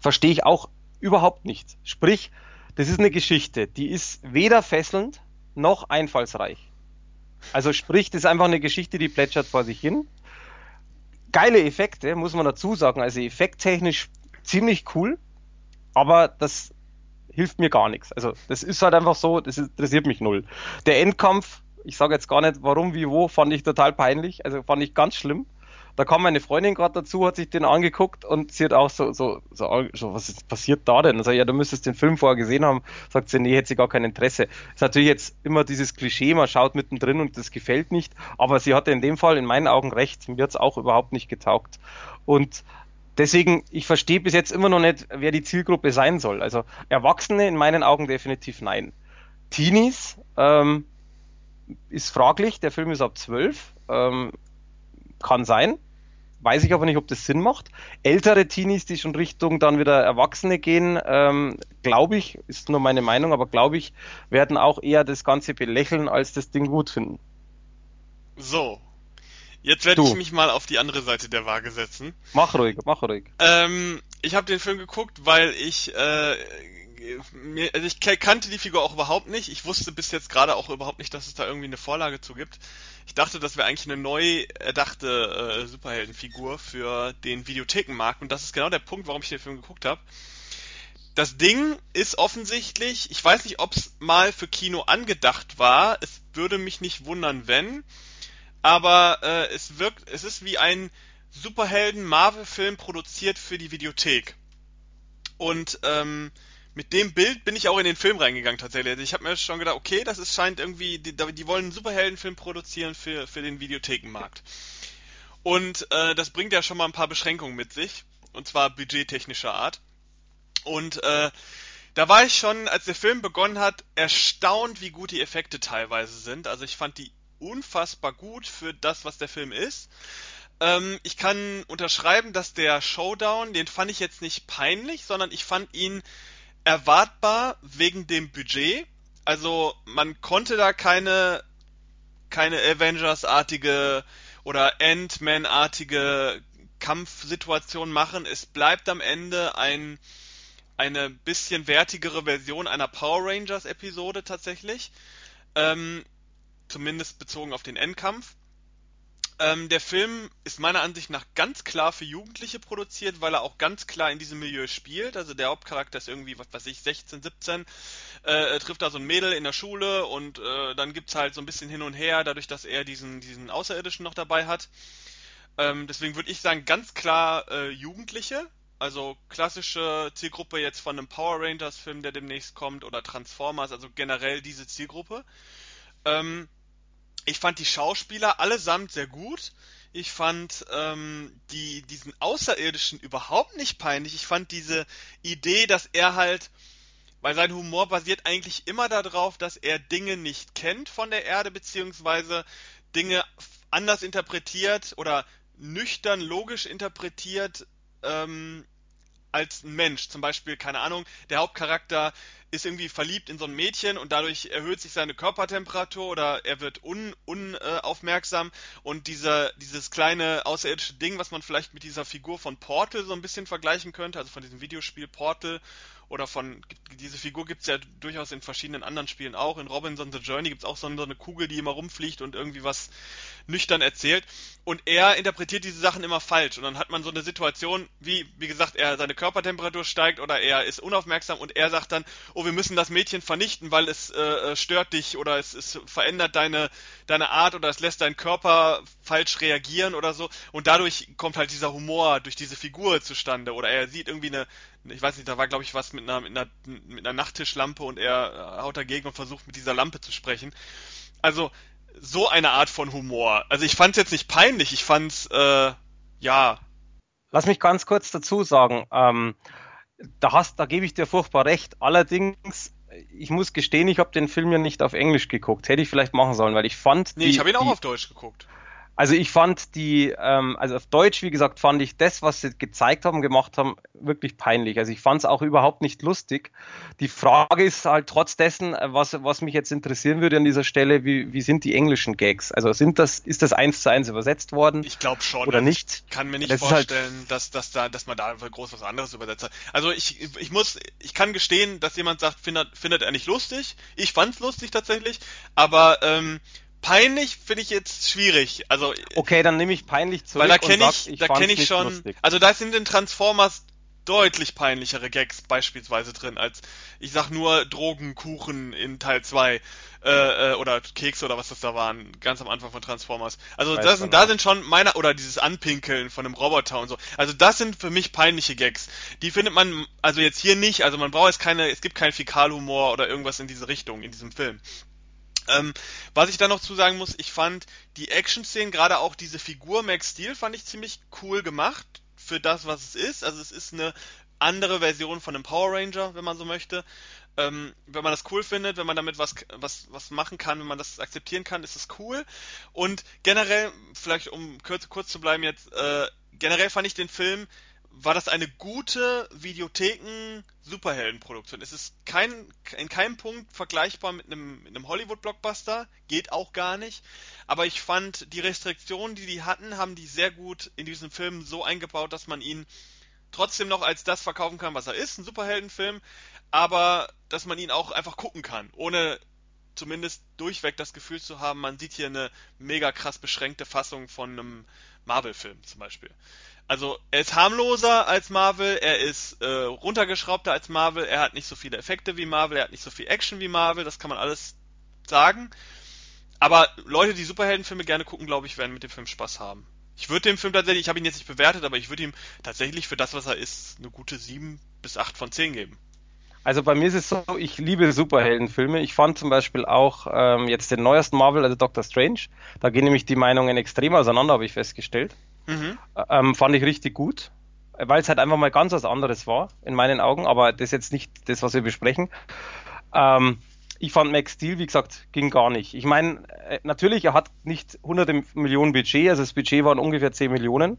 verstehe ich auch überhaupt nicht. Sprich, das ist eine Geschichte, die ist weder fesselnd noch einfallsreich. Also sprich, das ist einfach eine Geschichte, die plätschert vor sich hin. Geile Effekte, muss man dazu sagen. Also effekttechnisch ziemlich cool, aber das hilft mir gar nichts. Also das ist halt einfach so, das interessiert mich null. Der Endkampf ich sage jetzt gar nicht warum, wie, wo, fand ich total peinlich. Also fand ich ganz schlimm. Da kam meine Freundin gerade dazu, hat sich den angeguckt und sie hat auch so, so, so, so was ist passiert da denn? Also, ja, du müsstest den Film vorher gesehen haben. Sagt sie, nee, hätte sie gar kein Interesse. Ist natürlich jetzt immer dieses Klischee, man schaut mittendrin und das gefällt nicht. Aber sie hatte in dem Fall in meinen Augen recht. Mir hat es auch überhaupt nicht getaugt. Und deswegen, ich verstehe bis jetzt immer noch nicht, wer die Zielgruppe sein soll. Also Erwachsene in meinen Augen definitiv nein. Teenies, ähm, ist fraglich. Der Film ist ab 12. Ähm, kann sein. Weiß ich aber nicht, ob das Sinn macht. Ältere Teenies, die schon Richtung dann wieder Erwachsene gehen, ähm, glaube ich, ist nur meine Meinung, aber glaube ich, werden auch eher das Ganze belächeln, als das Ding gut finden. So. Jetzt werde ich mich mal auf die andere Seite der Waage setzen. Mach ruhig, mach ruhig. Ähm, ich habe den Film geguckt, weil ich äh, also ich kannte die Figur auch überhaupt nicht. Ich wusste bis jetzt gerade auch überhaupt nicht, dass es da irgendwie eine Vorlage zu gibt. Ich dachte, das wäre eigentlich eine neu erdachte äh, Superheldenfigur für den Videothekenmarkt und das ist genau der Punkt, warum ich den Film geguckt habe. Das Ding ist offensichtlich, ich weiß nicht, ob es mal für Kino angedacht war. Es würde mich nicht wundern, wenn, aber äh, es wirkt, es ist wie ein Superhelden-Marvel-Film produziert für die Videothek. Und ähm, mit dem Bild bin ich auch in den Film reingegangen tatsächlich. Also ich habe mir schon gedacht, okay, das ist scheint irgendwie, die, die wollen einen Superheldenfilm produzieren für, für den Videothekenmarkt. Und äh, das bringt ja schon mal ein paar Beschränkungen mit sich, und zwar budgettechnischer Art. Und äh, da war ich schon, als der Film begonnen hat, erstaunt, wie gut die Effekte teilweise sind. Also ich fand die unfassbar gut für das, was der Film ist. Ähm, ich kann unterschreiben, dass der Showdown, den fand ich jetzt nicht peinlich, sondern ich fand ihn erwartbar wegen dem Budget. Also man konnte da keine keine Avengers-artige oder Ant-Man-artige Kampfsituation machen. Es bleibt am Ende ein eine bisschen wertigere Version einer Power Rangers Episode tatsächlich. Ähm, zumindest bezogen auf den Endkampf. Ähm, der Film ist meiner Ansicht nach ganz klar für Jugendliche produziert, weil er auch ganz klar in diesem Milieu spielt. Also der Hauptcharakter ist irgendwie, was weiß ich, 16, 17, äh, trifft da so ein Mädel in der Schule und äh, dann gibt's halt so ein bisschen hin und her, dadurch, dass er diesen, diesen Außerirdischen noch dabei hat. Ähm, deswegen würde ich sagen, ganz klar äh, Jugendliche. Also klassische Zielgruppe jetzt von einem Power Rangers Film, der demnächst kommt, oder Transformers, also generell diese Zielgruppe. Ähm, ich fand die Schauspieler allesamt sehr gut. Ich fand ähm, die, diesen Außerirdischen überhaupt nicht peinlich. Ich fand diese Idee, dass er halt, weil sein Humor basiert eigentlich immer darauf, dass er Dinge nicht kennt von der Erde, beziehungsweise Dinge anders interpretiert oder nüchtern logisch interpretiert ähm, als ein Mensch. Zum Beispiel, keine Ahnung, der Hauptcharakter ist irgendwie verliebt in so ein Mädchen und dadurch erhöht sich seine Körpertemperatur oder er wird unaufmerksam un, äh, und dieser, dieses kleine außerirdische Ding, was man vielleicht mit dieser Figur von Portal so ein bisschen vergleichen könnte, also von diesem Videospiel Portal oder von diese Figur gibt's ja durchaus in verschiedenen anderen Spielen auch. In Robinson the Journey gibt's auch so eine Kugel, die immer rumfliegt und irgendwie was nüchtern erzählt. Und er interpretiert diese Sachen immer falsch. Und dann hat man so eine Situation, wie, wie gesagt, er seine Körpertemperatur steigt oder er ist unaufmerksam und er sagt dann, oh, wir müssen das Mädchen vernichten, weil es äh, äh stört dich oder es, es verändert deine, deine Art oder es lässt deinen Körper falsch reagieren oder so. Und dadurch kommt halt dieser Humor durch diese Figur zustande. Oder er sieht irgendwie eine, ich weiß nicht, da war glaube ich was mit einer, mit einer, mit einer Nachttischlampe und er haut dagegen und versucht mit dieser Lampe zu sprechen. Also so eine Art von Humor. Also ich fand's jetzt nicht peinlich, ich fand's äh, ja. Lass mich ganz kurz dazu sagen. Ähm, da hast, da gebe ich dir furchtbar recht. Allerdings, ich muss gestehen, ich habe den Film ja nicht auf Englisch geguckt. Hätte ich vielleicht machen sollen, weil ich fand. Nee, die, ich habe ihn auch die, auf Deutsch geguckt. Also ich fand die, ähm, also auf Deutsch, wie gesagt, fand ich das, was sie gezeigt haben, gemacht haben, wirklich peinlich. Also ich fand es auch überhaupt nicht lustig. Die Frage ist halt trotz dessen, äh, was, was mich jetzt interessieren würde an dieser Stelle, wie, wie sind die englischen Gags? Also sind das, ist das eins zu eins übersetzt worden? Ich glaube schon. Oder nicht? Ich kann mir nicht das halt vorstellen, halt dass, dass, da, dass man da groß was anderes übersetzt hat. Also ich, ich muss, ich kann gestehen, dass jemand sagt, findet, findet er nicht lustig. Ich fand's lustig tatsächlich, aber ähm, peinlich finde ich jetzt schwierig. Also okay, dann nehme ich peinlich zurück. Weil da kenne ich, ich, da kenne ich schon. Lustig. Also da sind in Transformers deutlich peinlichere Gags beispielsweise drin als ich sag nur Drogenkuchen in Teil 2 äh, äh, oder Kekse oder was das da waren, ganz am Anfang von Transformers. Also das sind, da sind schon meiner oder dieses Anpinkeln von einem Roboter und so. Also das sind für mich peinliche Gags. Die findet man also jetzt hier nicht, also man braucht jetzt keine, es gibt keinen Fäkalhumor oder irgendwas in diese Richtung in diesem Film. Ähm, was ich da noch zu sagen muss, ich fand die Action-Szenen, gerade auch diese Figur Max Steel, fand ich ziemlich cool gemacht für das, was es ist. Also es ist eine andere Version von einem Power Ranger, wenn man so möchte. Ähm, wenn man das cool findet, wenn man damit was, was, was machen kann, wenn man das akzeptieren kann, ist es cool. Und generell, vielleicht um kurz, kurz zu bleiben jetzt, äh, generell fand ich den Film war das eine gute Videotheken-Superheldenproduktion. Es ist kein, in keinem Punkt vergleichbar mit einem, mit einem Hollywood-Blockbuster, geht auch gar nicht. Aber ich fand, die Restriktionen, die die hatten, haben die sehr gut in diesem Film so eingebaut, dass man ihn trotzdem noch als das verkaufen kann, was er ist, ein Superheldenfilm, aber dass man ihn auch einfach gucken kann, ohne zumindest durchweg das Gefühl zu haben, man sieht hier eine mega krass beschränkte Fassung von einem Marvel-Film zum Beispiel. Also er ist harmloser als Marvel, er ist äh, runtergeschraubter als Marvel, er hat nicht so viele Effekte wie Marvel, er hat nicht so viel Action wie Marvel, das kann man alles sagen. Aber Leute, die Superheldenfilme gerne gucken, glaube ich, werden mit dem Film Spaß haben. Ich würde dem Film tatsächlich, ich habe ihn jetzt nicht bewertet, aber ich würde ihm tatsächlich für das, was er ist, eine gute 7 bis 8 von 10 geben. Also bei mir ist es so, ich liebe Superheldenfilme. Ich fand zum Beispiel auch ähm, jetzt den neuesten Marvel, also Doctor Strange. Da gehen nämlich die Meinungen extrem auseinander, habe ich festgestellt. Mhm. Ähm, fand ich richtig gut, weil es halt einfach mal ganz was anderes war, in meinen Augen, aber das ist jetzt nicht das, was wir besprechen. Ähm, ich fand Max Steel, wie gesagt, ging gar nicht. Ich meine, äh, natürlich, er hat nicht hunderte Millionen Budget, also das Budget waren ungefähr 10 Millionen.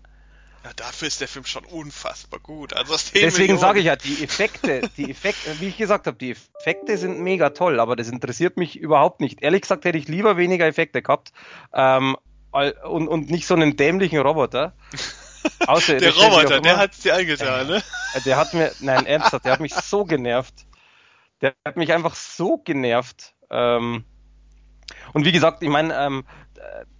Ja, dafür ist der Film schon unfassbar gut. Also Deswegen sage ich ja, die Effekte, die Effekte, wie ich gesagt habe, die Effekte sind mega toll, aber das interessiert mich überhaupt nicht. Ehrlich gesagt hätte ich lieber weniger Effekte gehabt. Ähm, und, und nicht so einen dämlichen Roboter. Außer, der Roboter, der hat's dir eingetan, ne? Äh, der hat mir, nein, ernsthaft, der hat mich so genervt. Der hat mich einfach so genervt. Ähm, und wie gesagt, ich meine, ähm,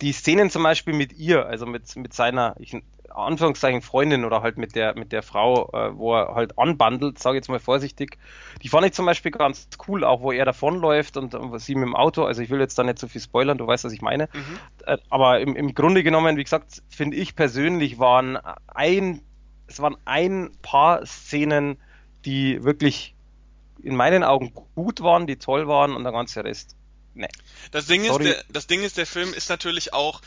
die Szenen zum Beispiel mit ihr, also mit, mit seiner, ich Anführungszeichen Freundin oder halt mit der, mit der Frau, äh, wo er halt anbandelt, sage ich jetzt mal vorsichtig. Die fand ich zum Beispiel ganz cool, auch wo er davonläuft und, und sie mit dem Auto. Also ich will jetzt da nicht so viel spoilern, du weißt, was ich meine. Mhm. Äh, aber im, im Grunde genommen, wie gesagt, finde ich persönlich waren ein, es waren ein paar Szenen, die wirklich in meinen Augen gut waren, die toll waren und der ganze Rest. Nee. Das Ding ist, der, das Ding ist, der Film ist natürlich auch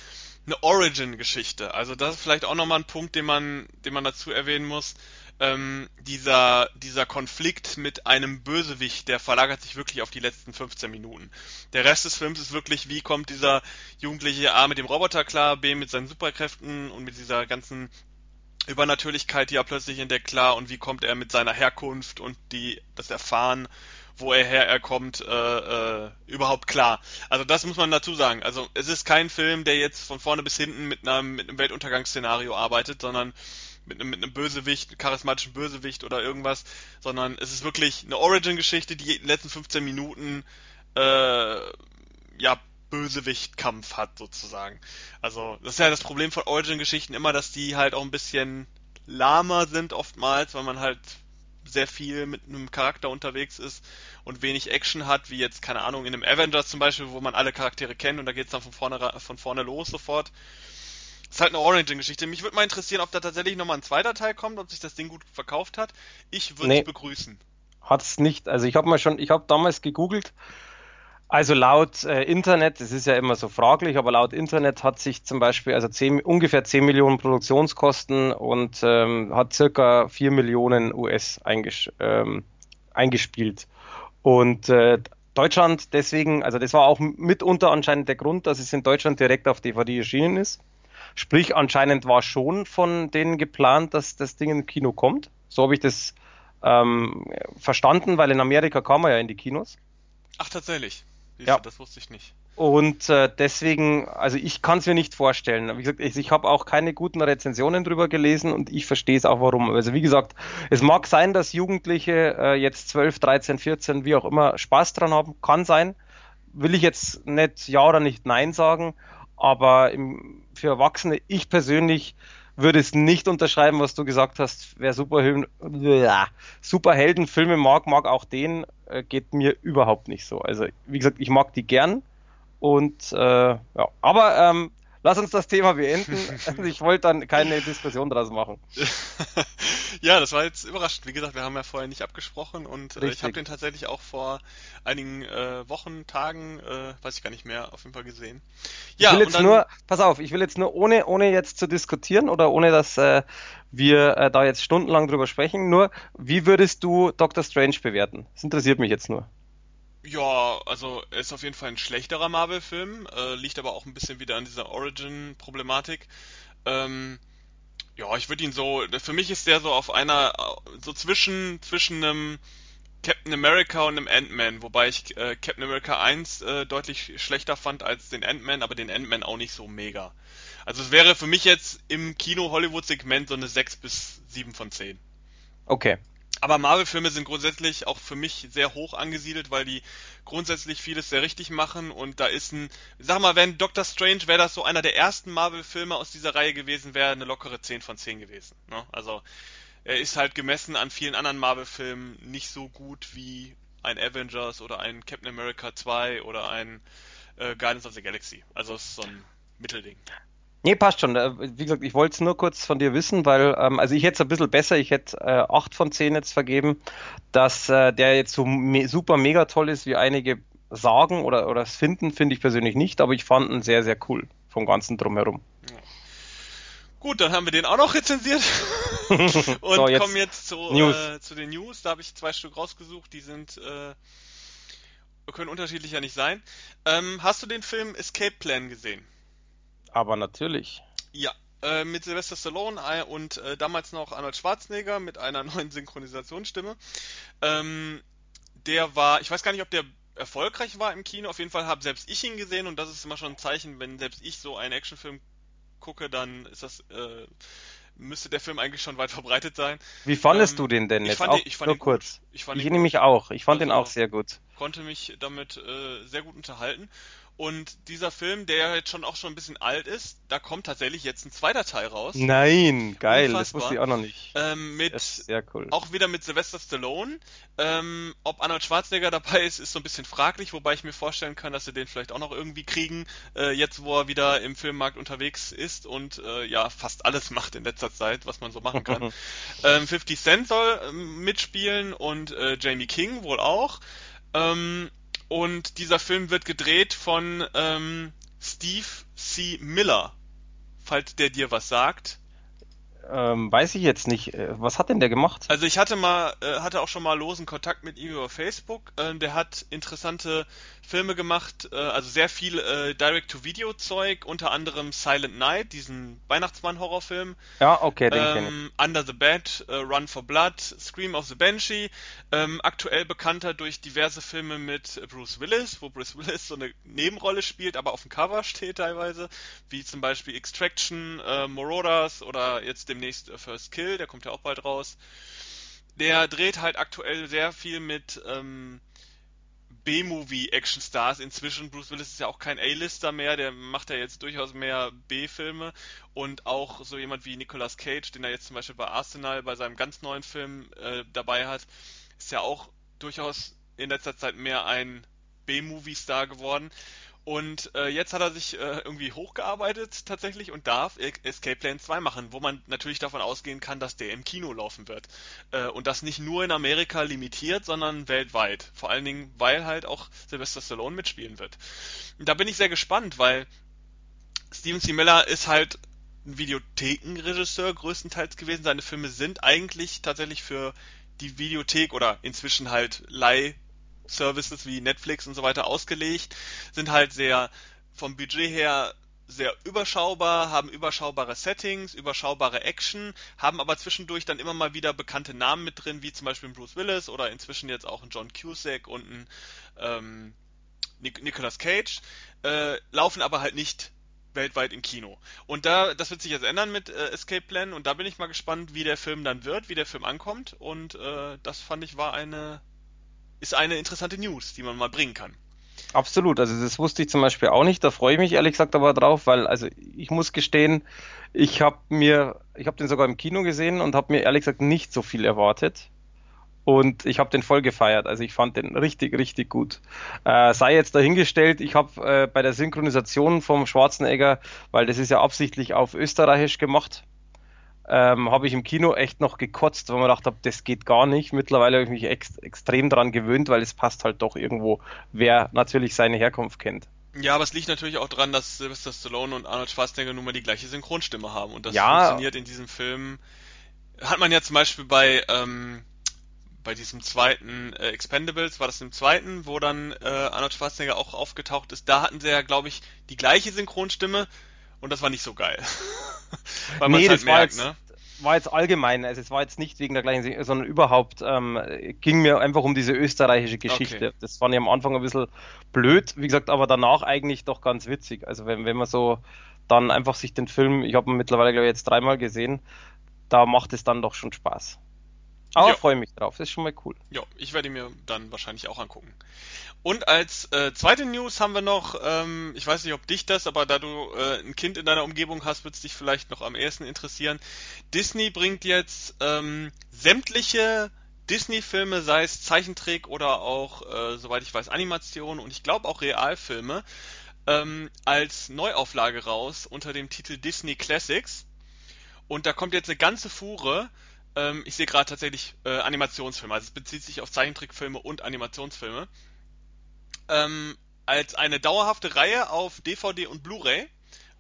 eine Origin-Geschichte. Also das ist vielleicht auch nochmal ein Punkt, den man, den man dazu erwähnen muss. Ähm, dieser, dieser Konflikt mit einem Bösewicht, der verlagert sich wirklich auf die letzten 15 Minuten. Der Rest des Films ist wirklich, wie kommt dieser jugendliche A mit dem Roboter klar, B mit seinen Superkräften und mit dieser ganzen Übernatürlichkeit, die er plötzlich entdeckt, klar, und wie kommt er mit seiner Herkunft und die, das Erfahren wo er herkommt, äh, äh, überhaupt klar. Also das muss man dazu sagen. Also es ist kein Film, der jetzt von vorne bis hinten mit einem, mit einem Weltuntergangsszenario arbeitet, sondern mit einem, mit einem Bösewicht, charismatischen Bösewicht oder irgendwas, sondern es ist wirklich eine Origin-Geschichte, die in den letzten 15 Minuten äh, ja Bösewicht-Kampf hat sozusagen. Also das ist ja das Problem von Origin-Geschichten immer, dass die halt auch ein bisschen lahmer sind oftmals, weil man halt sehr viel mit einem Charakter unterwegs ist und wenig Action hat, wie jetzt, keine Ahnung, in einem Avengers zum Beispiel, wo man alle Charaktere kennt und da geht's dann von vorne, von vorne los sofort. Das ist halt eine Origin-Geschichte. Mich würde mal interessieren, ob da tatsächlich nochmal ein zweiter Teil kommt, ob sich das Ding gut verkauft hat. Ich würde es nee, begrüßen. Hat's nicht. Also ich habe mal schon, ich habe damals gegoogelt, Also laut äh, Internet, das ist ja immer so fraglich, aber laut Internet hat sich zum Beispiel also 10, ungefähr 10 Millionen Produktionskosten und ähm, hat circa 4 Millionen US einges ähm, eingespielt. Und äh, Deutschland deswegen, also das war auch mitunter anscheinend der Grund, dass es in Deutschland direkt auf DVD erschienen ist. Sprich, anscheinend war schon von denen geplant, dass das Ding im Kino kommt. So habe ich das ähm, verstanden, weil in Amerika kam er ja in die Kinos. Ach, tatsächlich. Ja. Das wusste ich nicht. Und äh, deswegen, also ich kann es mir nicht vorstellen. Wie gesagt, ich, ich habe auch keine guten Rezensionen drüber gelesen und ich verstehe es auch warum. Also wie gesagt, es mag sein, dass Jugendliche äh, jetzt 12, 13, 14, wie auch immer, Spaß dran haben. Kann sein. Will ich jetzt nicht ja oder nicht nein sagen. Aber im, für Erwachsene, ich persönlich würde es nicht unterschreiben, was du gesagt hast. Wer Superhelden, Superheldenfilme mag, mag auch den, äh, geht mir überhaupt nicht so. Also, wie gesagt, ich mag die gern. Und äh, ja, aber ähm, lass uns das Thema beenden. ich wollte dann keine Diskussion draus machen. ja, das war jetzt überraschend. Wie gesagt, wir haben ja vorher nicht abgesprochen und äh, ich habe den tatsächlich auch vor einigen äh, Wochen, Tagen, äh, weiß ich gar nicht mehr, auf jeden Fall gesehen. Ja, ich will jetzt dann, nur, pass auf, ich will jetzt nur ohne, ohne jetzt zu diskutieren oder ohne dass äh, wir äh, da jetzt stundenlang drüber sprechen, nur wie würdest du Doctor Strange bewerten? Das interessiert mich jetzt nur. Ja, also er ist auf jeden Fall ein schlechterer Marvel-Film, äh, liegt aber auch ein bisschen wieder an dieser Origin-Problematik. Ähm, ja, ich würde ihn so, für mich ist der so auf einer, so zwischen, zwischen einem Captain America und einem Ant-Man, wobei ich äh, Captain America 1 äh, deutlich schlechter fand als den Ant-Man, aber den Ant-Man auch nicht so mega. Also es wäre für mich jetzt im Kino-Hollywood-Segment so eine 6 bis 7 von 10. Okay. Aber Marvel-Filme sind grundsätzlich auch für mich sehr hoch angesiedelt, weil die grundsätzlich vieles sehr richtig machen und da ist ein, sag mal, wenn Doctor Strange wäre das so einer der ersten Marvel-Filme aus dieser Reihe gewesen, wäre eine lockere 10 von 10 gewesen. Ne? Also er ist halt gemessen an vielen anderen Marvel-Filmen nicht so gut wie ein Avengers oder ein Captain America 2 oder ein äh, Guardians of the Galaxy. Also es ist so ein Mittelding. Nee, passt schon. Äh, wie gesagt, ich wollte es nur kurz von dir wissen, weil, ähm, also ich hätte es ein bisschen besser, ich hätte äh, 8 von 10 jetzt vergeben, dass äh, der jetzt so me super mega toll ist, wie einige sagen oder, oder es finden, finde ich persönlich nicht, aber ich fand ihn sehr, sehr cool vom Ganzen drumherum. Ja. Gut, dann haben wir den auch noch rezensiert und so, jetzt kommen jetzt zu, äh, zu den News. Da habe ich zwei Stück rausgesucht, die sind äh, können unterschiedlicher nicht sein. Ähm, hast du den Film Escape Plan gesehen? Aber natürlich. Ja, äh, mit Sylvester Stallone äh, und äh, damals noch Arnold Schwarzenegger mit einer neuen Synchronisationsstimme. Ähm, der war, ich weiß gar nicht, ob der erfolgreich war im Kino. Auf jeden Fall habe selbst ich ihn gesehen und das ist immer schon ein Zeichen, wenn selbst ich so einen Actionfilm gucke, dann ist das äh, müsste der Film eigentlich schon weit verbreitet sein. Wie fandest ähm, du den denn jetzt? Ich fand, auch den, ich fand nur kurz. Gut. Ich, fand ich nämlich auch. Ich fand also, den auch sehr gut. Konnte mich damit äh, sehr gut unterhalten. Und dieser Film, der jetzt schon auch schon ein bisschen alt ist, da kommt tatsächlich jetzt ein zweiter Teil raus. Nein, geil, Unfassbar. das wusste ich auch noch nicht. Ähm, mit sehr cool. Auch wieder mit Sylvester Stallone. Ähm, ob Arnold Schwarzenegger dabei ist, ist so ein bisschen fraglich, wobei ich mir vorstellen kann, dass sie den vielleicht auch noch irgendwie kriegen, äh, jetzt wo er wieder im Filmmarkt unterwegs ist und äh, ja fast alles macht in letzter Zeit, was man so machen kann. ähm, 50 Cent soll ähm, mitspielen und äh, Jamie King wohl auch. Ähm, und dieser Film wird gedreht von ähm, Steve C. Miller, falls der dir was sagt. Ähm, weiß ich jetzt nicht. Äh, was hat denn der gemacht? Also ich hatte mal, äh, hatte auch schon mal losen Kontakt mit ihm über Facebook. Äh, der hat interessante Filme gemacht, äh, also sehr viel äh, Direct-to-Video-Zeug, unter anderem Silent Night, diesen Weihnachtsmann-Horrorfilm. Ja, okay, den ähm, kenne ich. Under the Bed, Run for Blood, Scream of the Banshee. Ähm, aktuell bekannter durch diverse Filme mit Bruce Willis, wo Bruce Willis so eine Nebenrolle spielt, aber auf dem Cover steht teilweise, wie zum Beispiel Extraction, Marauders oder jetzt demnächst äh, First Kill, der kommt ja auch bald raus. Der dreht halt aktuell sehr viel mit ähm, B-Movie-Action-Stars inzwischen. Bruce Willis ist ja auch kein A-Lister mehr, der macht ja jetzt durchaus mehr B-Filme und auch so jemand wie Nicolas Cage, den er jetzt zum Beispiel bei Arsenal bei seinem ganz neuen Film äh, dabei hat, ist ja auch durchaus in letzter Zeit mehr ein B-Movie-Star geworden. Und äh, jetzt hat er sich äh, irgendwie hochgearbeitet tatsächlich und darf Escape Plan 2 machen, wo man natürlich davon ausgehen kann, dass der im Kino laufen wird. Äh, und das nicht nur in Amerika limitiert, sondern weltweit. Vor allen Dingen, weil halt auch Sylvester Stallone mitspielen wird. Und da bin ich sehr gespannt, weil Steven C. Miller ist halt ein Videothekenregisseur größtenteils gewesen. Seine Filme sind eigentlich tatsächlich für die Videothek oder inzwischen halt Leih Services wie Netflix und so weiter ausgelegt, sind halt sehr vom Budget her sehr überschaubar, haben überschaubare Settings, überschaubare Action, haben aber zwischendurch dann immer mal wieder bekannte Namen mit drin, wie zum Beispiel Bruce Willis oder inzwischen jetzt auch ein John Cusack und ein ähm, Nicolas Cage, äh, laufen aber halt nicht weltweit im Kino. Und da, das wird sich jetzt ändern mit äh, Escape Plan und da bin ich mal gespannt, wie der Film dann wird, wie der Film ankommt und äh, das fand ich war eine ist eine interessante News, die man mal bringen kann. Absolut, also das wusste ich zum Beispiel auch nicht, da freue ich mich ehrlich gesagt aber drauf, weil also ich muss gestehen, ich habe mir, ich habe den sogar im Kino gesehen und habe mir ehrlich gesagt nicht so viel erwartet. Und ich habe den voll gefeiert, also ich fand den richtig, richtig gut. Äh, sei jetzt dahingestellt, ich habe äh, bei der Synchronisation vom Schwarzenegger, weil das ist ja absichtlich auf Österreichisch gemacht, ähm, habe ich im Kino echt noch gekotzt, weil man gedacht habe, das geht gar nicht. Mittlerweile habe ich mich ex extrem daran gewöhnt, weil es passt halt doch irgendwo, wer natürlich seine Herkunft kennt. Ja, aber es liegt natürlich auch daran, dass Sylvester Stallone und Arnold Schwarzenegger nun mal die gleiche Synchronstimme haben. Und das ja. funktioniert in diesem Film. Hat man ja zum Beispiel bei, ähm, bei diesem zweiten äh, Expendables, war das im zweiten, wo dann äh, Arnold Schwarzenegger auch aufgetaucht ist. Da hatten sie ja, glaube ich, die gleiche Synchronstimme und das war nicht so geil. Weil nee, halt das merkt, war, jetzt, ne? war jetzt allgemein, also es war jetzt nicht wegen der gleichen, sondern überhaupt ähm, ging mir einfach um diese österreichische Geschichte. Okay. Das fand ich am Anfang ein bisschen blöd, wie gesagt, aber danach eigentlich doch ganz witzig. Also wenn, wenn man so dann einfach sich den Film, ich habe ihn mittlerweile glaube ich jetzt dreimal gesehen, da macht es dann doch schon Spaß. Aber freue mich drauf, das ist schon mal cool. Ja, ich werde mir dann wahrscheinlich auch angucken. Und als äh, zweite News haben wir noch, ähm, ich weiß nicht, ob dich das, aber da du äh, ein Kind in deiner Umgebung hast, wird es dich vielleicht noch am ehesten interessieren. Disney bringt jetzt ähm, sämtliche Disney-Filme, sei es Zeichentrick oder auch, äh, soweit ich weiß, Animation und ich glaube auch Realfilme, ähm, als Neuauflage raus unter dem Titel Disney Classics. Und da kommt jetzt eine ganze Fuhre. Ähm, ich sehe gerade tatsächlich äh, Animationsfilme, also es bezieht sich auf Zeichentrickfilme und Animationsfilme ähm, als eine dauerhafte Reihe auf DVD und Blu-ray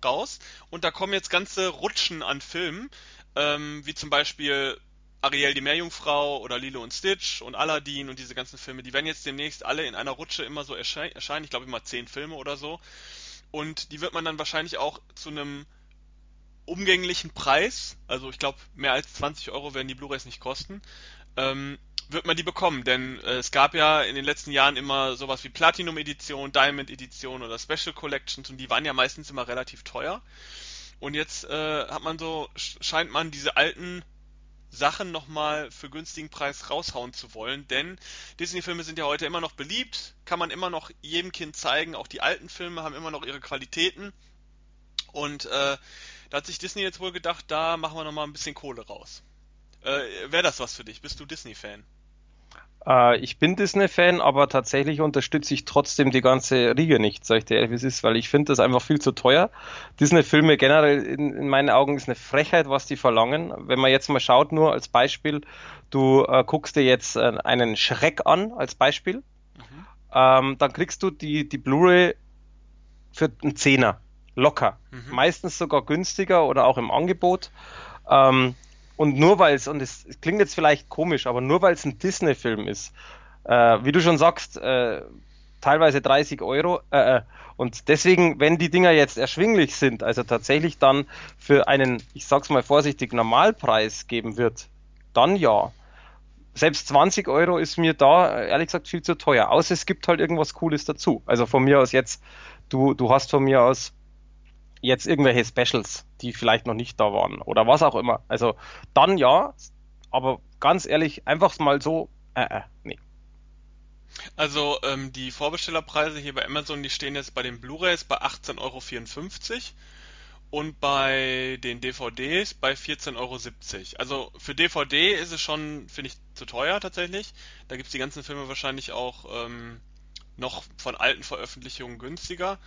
raus. Und da kommen jetzt ganze Rutschen an Filmen, ähm, wie zum Beispiel Ariel die Meerjungfrau oder Lilo und Stitch und Aladdin und diese ganzen Filme. Die werden jetzt demnächst alle in einer Rutsche immer so erscheinen. Ich glaube immer zehn Filme oder so. Und die wird man dann wahrscheinlich auch zu einem umgänglichen Preis, also ich glaube mehr als 20 Euro werden die Blu-rays nicht kosten, ähm, wird man die bekommen, denn äh, es gab ja in den letzten Jahren immer sowas wie Platinum Edition, Diamond Edition oder Special Collections und die waren ja meistens immer relativ teuer. Und jetzt äh, hat man so, scheint man diese alten Sachen nochmal für günstigen Preis raushauen zu wollen, denn Disney-Filme sind ja heute immer noch beliebt, kann man immer noch jedem Kind zeigen, auch die alten Filme haben immer noch ihre Qualitäten. Und äh, da hat sich Disney jetzt wohl gedacht, da machen wir nochmal ein bisschen Kohle raus. Äh, Wäre das was für dich? Bist du Disney-Fan? Äh, ich bin Disney-Fan, aber tatsächlich unterstütze ich trotzdem die ganze Riege nicht, sag ich dir ehrlich, wie es ist, weil ich finde das einfach viel zu teuer. Disney-Filme generell in, in, meinen Augen ist eine Frechheit, was die verlangen. Wenn man jetzt mal schaut, nur als Beispiel, du äh, guckst dir jetzt äh, einen Schreck an, als Beispiel, mhm. ähm, dann kriegst du die, die Blu-ray für einen Zehner. Locker. Mhm. Meistens sogar günstiger oder auch im Angebot. Ähm, und nur weil es, und es, klingt jetzt vielleicht komisch, aber nur weil es ein Disney-Film ist, äh, wie du schon sagst, äh, teilweise 30 Euro. Äh, äh, und deswegen, wenn die Dinger jetzt erschwinglich sind, also tatsächlich dann für einen, ich sag's mal vorsichtig, Normalpreis geben wird, dann ja. Selbst 20 Euro ist mir da, ehrlich gesagt, viel zu teuer. Außer es gibt halt irgendwas Cooles dazu. Also von mir aus jetzt, du, du hast von mir aus jetzt irgendwelche Specials, die vielleicht noch nicht da waren oder was auch immer. Also dann ja, aber ganz ehrlich, einfach mal so, äh, äh, nee. Also ähm, die Vorbestellerpreise hier bei Amazon, die stehen jetzt bei den Blu-rays bei 18,54 Euro und bei den DVDs bei 14,70 Euro. Also für DVD ist es schon, finde ich, zu teuer tatsächlich. Da gibt es die ganzen Filme wahrscheinlich auch ähm, noch von alten Veröffentlichungen günstiger.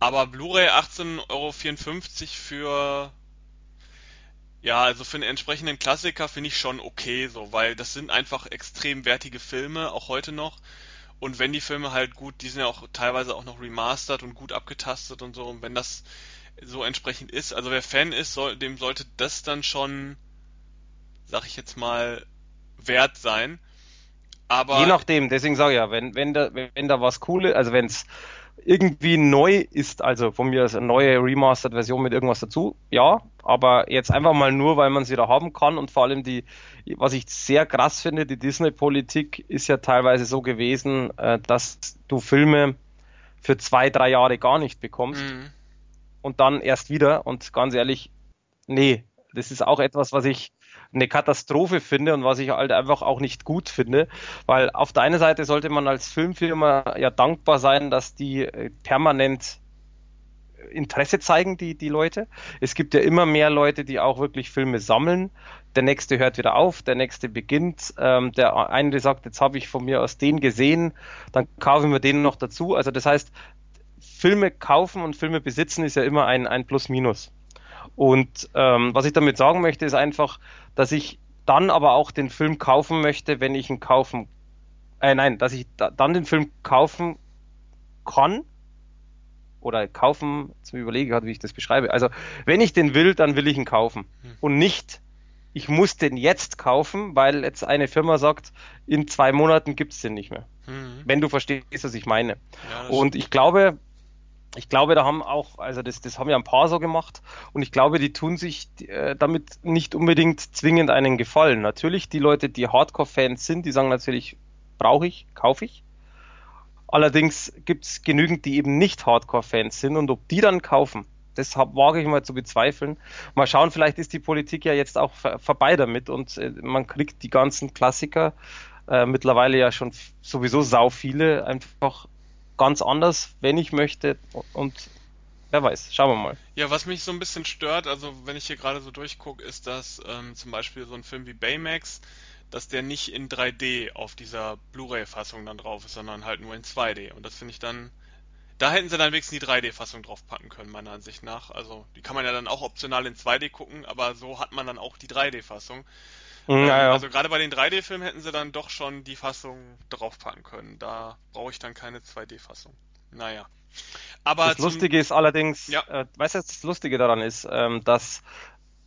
Aber Blu-ray 18,54 Euro für ja, also für einen entsprechenden Klassiker finde ich schon okay so, weil das sind einfach extrem wertige Filme, auch heute noch. Und wenn die Filme halt gut, die sind ja auch teilweise auch noch remastered und gut abgetastet und so, und wenn das so entsprechend ist, also wer Fan ist, soll, dem sollte das dann schon, sag ich jetzt mal, wert sein. Aber Je nachdem, deswegen sage ich ja, wenn, wenn da, wenn da was Cooles, also wenn es irgendwie neu ist, also von mir aus eine neue Remastered-Version mit irgendwas dazu, ja, aber jetzt einfach mal nur, weil man sie da haben kann und vor allem die, was ich sehr krass finde, die Disney-Politik ist ja teilweise so gewesen, äh, dass du Filme für zwei, drei Jahre gar nicht bekommst mhm. und dann erst wieder und ganz ehrlich, nee, das ist auch etwas, was ich eine Katastrophe finde und was ich halt einfach auch nicht gut finde, weil auf der einen Seite sollte man als Filmfirma ja dankbar sein, dass die äh, permanent Interesse zeigen, die, die Leute. Es gibt ja immer mehr Leute, die auch wirklich Filme sammeln. Der nächste hört wieder auf, der nächste beginnt. Ähm, der eine sagt, jetzt habe ich von mir aus den gesehen, dann kaufen wir den noch dazu. Also das heißt, Filme kaufen und Filme besitzen ist ja immer ein, ein Plus-Minus. Und ähm, was ich damit sagen möchte, ist einfach, dass ich dann aber auch den Film kaufen möchte, wenn ich ihn kaufen, äh, nein, dass ich da, dann den Film kaufen kann oder kaufen, jetzt überlege gerade, wie ich das beschreibe. Also, wenn ich den will, dann will ich ihn kaufen hm. und nicht, ich muss den jetzt kaufen, weil jetzt eine Firma sagt, in zwei Monaten gibt es den nicht mehr. Hm. Wenn du verstehst, was ich meine. Ja, und ich glaube, ich glaube, da haben auch, also das, das haben ja ein paar so gemacht und ich glaube, die tun sich äh, damit nicht unbedingt zwingend einen Gefallen. Natürlich, die Leute, die Hardcore-Fans sind, die sagen natürlich, brauche ich, kaufe ich. Allerdings gibt es genügend, die eben nicht Hardcore-Fans sind und ob die dann kaufen, das wage ich mal zu bezweifeln. Mal schauen, vielleicht ist die Politik ja jetzt auch vorbei damit und äh, man kriegt die ganzen Klassiker, äh, mittlerweile ja schon sowieso sau viele, einfach ganz anders, wenn ich möchte. Und wer weiß, schauen wir mal. Ja, was mich so ein bisschen stört, also wenn ich hier gerade so durchgucke, ist, dass ähm, zum Beispiel so ein Film wie Baymax, dass der nicht in 3D auf dieser Blu-ray-Fassung dann drauf ist, sondern halt nur in 2D. Und das finde ich dann. Da hätten sie dann wenigstens die 3D-Fassung draufpacken können, meiner Ansicht nach. Also, die kann man ja dann auch optional in 2D gucken, aber so hat man dann auch die 3D-Fassung. Naja. Ähm, also gerade bei den 3D-Filmen hätten sie dann doch schon die Fassung draufpacken können. Da brauche ich dann keine 2D-Fassung. Naja. Aber das Lustige ist allerdings, ja. äh, weißt du, das Lustige daran ist, ähm, dass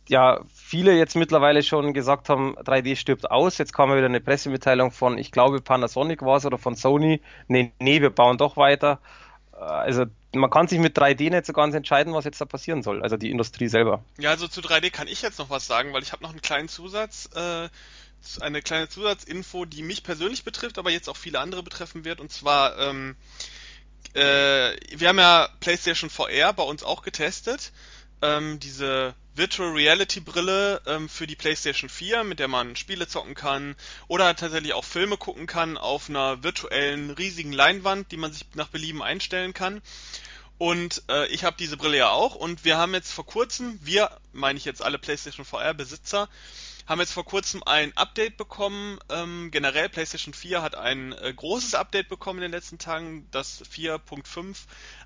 ja viele jetzt mittlerweile schon gesagt haben, 3D stirbt aus. Jetzt kam wieder eine Pressemitteilung von, ich glaube Panasonic war es oder von Sony. Nee, nee, wir bauen doch weiter. Äh, also man kann sich mit 3D nicht so ganz entscheiden, was jetzt da passieren soll, also die Industrie selber. Ja, also zu 3D kann ich jetzt noch was sagen, weil ich habe noch einen kleinen Zusatz, äh, eine kleine Zusatzinfo, die mich persönlich betrifft, aber jetzt auch viele andere betreffen wird, und zwar, ähm, äh, wir haben ja PlayStation VR bei uns auch getestet, ähm, diese Virtual Reality Brille ähm, für die PlayStation 4, mit der man Spiele zocken kann oder tatsächlich auch Filme gucken kann auf einer virtuellen riesigen Leinwand, die man sich nach Belieben einstellen kann. Und äh, ich habe diese Brille ja auch und wir haben jetzt vor kurzem, wir meine ich jetzt alle PlayStation VR Besitzer, haben jetzt vor kurzem ein Update bekommen. Ähm, generell PlayStation 4 hat ein äh, großes Update bekommen in den letzten Tagen, das 4.5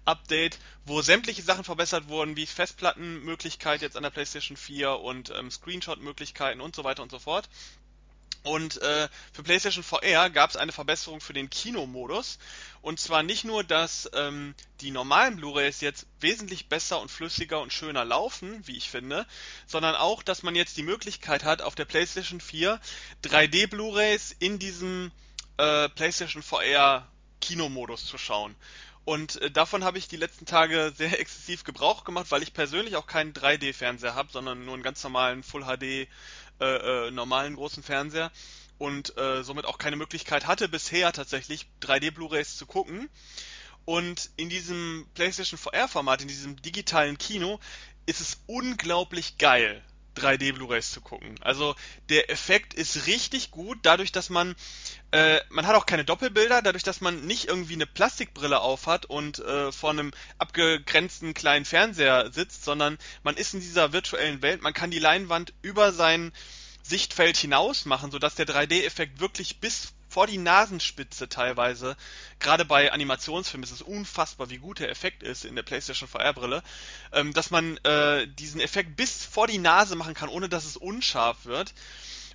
Update, wo sämtliche Sachen verbessert wurden, wie Festplattenmöglichkeit jetzt an der PlayStation 4 und ähm, Screenshot-Möglichkeiten und so weiter und so fort. Und äh, für PlayStation VR gab es eine Verbesserung für den Kinomodus. Und zwar nicht nur, dass ähm, die normalen Blu-rays jetzt wesentlich besser und flüssiger und schöner laufen, wie ich finde, sondern auch, dass man jetzt die Möglichkeit hat, auf der PlayStation 4 3D Blu-rays in diesem äh, PlayStation VR Kinomodus zu schauen. Und äh, davon habe ich die letzten Tage sehr exzessiv Gebrauch gemacht, weil ich persönlich auch keinen 3D-Fernseher habe, sondern nur einen ganz normalen Full HD äh, äh, normalen großen Fernseher und äh, somit auch keine Möglichkeit hatte bisher tatsächlich 3D Blu-rays zu gucken. Und in diesem PlayStation VR-Format, in diesem digitalen Kino, ist es unglaublich geil, 3D Blu-rays zu gucken. Also der Effekt ist richtig gut, dadurch, dass man äh, man hat auch keine Doppelbilder, dadurch, dass man nicht irgendwie eine Plastikbrille aufhat und äh, vor einem abgegrenzten kleinen Fernseher sitzt, sondern man ist in dieser virtuellen Welt. Man kann die Leinwand über sein Sichtfeld hinaus machen, sodass der 3D-Effekt wirklich bis vor die Nasenspitze teilweise. Gerade bei Animationsfilmen ist es unfassbar, wie gut der Effekt ist in der PlayStation VR-Brille, ähm, dass man äh, diesen Effekt bis vor die Nase machen kann, ohne dass es unscharf wird.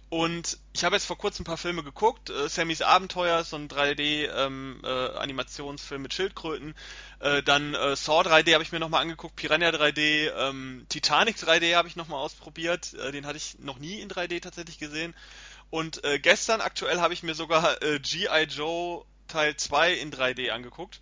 Und ich habe jetzt vor kurzem ein paar Filme geguckt. Äh, Sammys Abenteuer, so ein 3D-Animationsfilm ähm, äh, mit Schildkröten. Äh, dann äh, Saw 3D habe ich mir nochmal angeguckt. Piranha 3D. Ähm, Titanic 3D habe ich nochmal ausprobiert. Äh, den hatte ich noch nie in 3D tatsächlich gesehen. Und äh, gestern aktuell habe ich mir sogar äh, G.I. Joe Teil 2 in 3D angeguckt.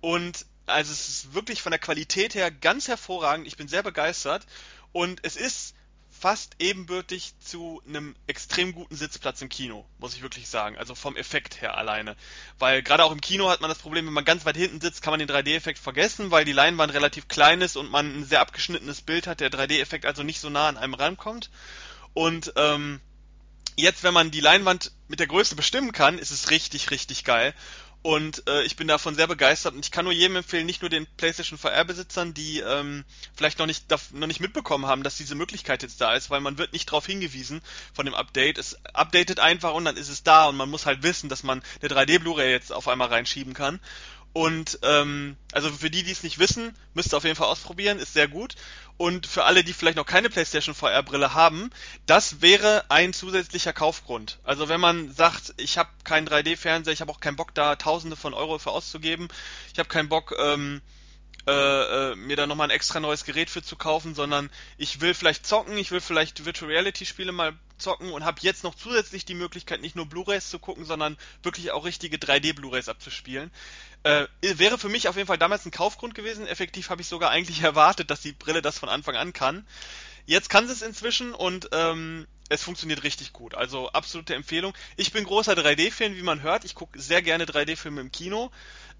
Und also es ist wirklich von der Qualität her ganz hervorragend. Ich bin sehr begeistert. Und es ist fast ebenbürtig zu einem extrem guten Sitzplatz im Kino, muss ich wirklich sagen. Also vom Effekt her alleine. Weil gerade auch im Kino hat man das Problem, wenn man ganz weit hinten sitzt, kann man den 3D-Effekt vergessen, weil die Leinwand relativ klein ist und man ein sehr abgeschnittenes Bild hat, der 3D-Effekt also nicht so nah an einem rankommt. Und ähm, jetzt, wenn man die Leinwand mit der Größe bestimmen kann, ist es richtig, richtig geil. Und äh, ich bin davon sehr begeistert und ich kann nur jedem empfehlen, nicht nur den PlayStation VR-Besitzern, die ähm, vielleicht noch nicht, noch nicht mitbekommen haben, dass diese Möglichkeit jetzt da ist, weil man wird nicht darauf hingewiesen von dem Update. Es updatet einfach und dann ist es da und man muss halt wissen, dass man eine 3D-Blu-ray jetzt auf einmal reinschieben kann. Und ähm, also für die, die es nicht wissen, müsst ihr auf jeden Fall ausprobieren, ist sehr gut. Und für alle, die vielleicht noch keine PlayStation VR-Brille haben, das wäre ein zusätzlicher Kaufgrund. Also wenn man sagt, ich habe keinen 3D-Fernseher, ich habe auch keinen Bock da Tausende von Euro für auszugeben, ich habe keinen Bock ähm, äh, äh, mir da nochmal ein extra neues Gerät für zu kaufen, sondern ich will vielleicht zocken, ich will vielleicht Virtual Reality Spiele mal zocken und habe jetzt noch zusätzlich die Möglichkeit, nicht nur Blu-rays zu gucken, sondern wirklich auch richtige 3D Blu-rays abzuspielen. Äh, wäre für mich auf jeden Fall damals ein Kaufgrund gewesen. Effektiv habe ich sogar eigentlich erwartet, dass die Brille das von Anfang an kann. Jetzt kann sie es inzwischen und ähm, es funktioniert richtig gut. Also absolute Empfehlung. Ich bin großer 3D-Fan, wie man hört. Ich gucke sehr gerne 3D-Filme im Kino.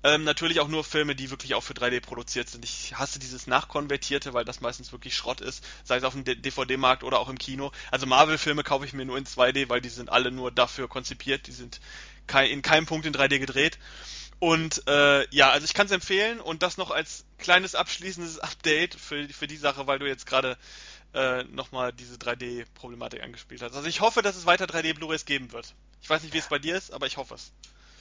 Ähm, natürlich auch nur Filme, die wirklich auch für 3D produziert sind. Ich hasse dieses Nachkonvertierte, weil das meistens wirklich Schrott ist, sei es auf dem DVD-Markt oder auch im Kino. Also Marvel-Filme kaufe ich mir nur in 2D, weil die sind alle nur dafür konzipiert. Die sind in keinem Punkt in 3D gedreht. Und äh, ja, also ich kann es empfehlen und das noch als kleines abschließendes Update für, für die Sache, weil du jetzt gerade äh, nochmal diese 3D-Problematik angespielt hast. Also ich hoffe, dass es weiter 3D-Blu-rays geben wird. Ich weiß nicht, wie es bei dir ist, aber ich hoffe es.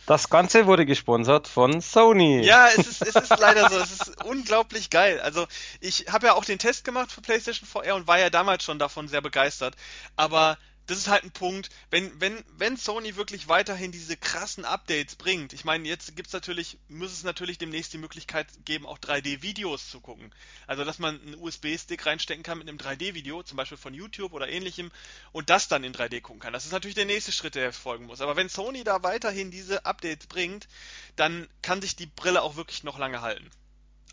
Das Ganze wurde gesponsert von Sony. Ja, es ist, es ist leider so. Es ist unglaublich geil. Also ich habe ja auch den Test gemacht für PlayStation VR und war ja damals schon davon sehr begeistert. Aber das ist halt ein Punkt, wenn, wenn, wenn Sony wirklich weiterhin diese krassen Updates bringt, ich meine, jetzt gibt's natürlich, muss es natürlich demnächst die Möglichkeit geben, auch 3D-Videos zu gucken. Also, dass man einen USB-Stick reinstecken kann mit einem 3D-Video, zum Beispiel von YouTube oder ähnlichem, und das dann in 3D gucken kann. Das ist natürlich der nächste Schritt, der folgen muss. Aber wenn Sony da weiterhin diese Updates bringt, dann kann sich die Brille auch wirklich noch lange halten.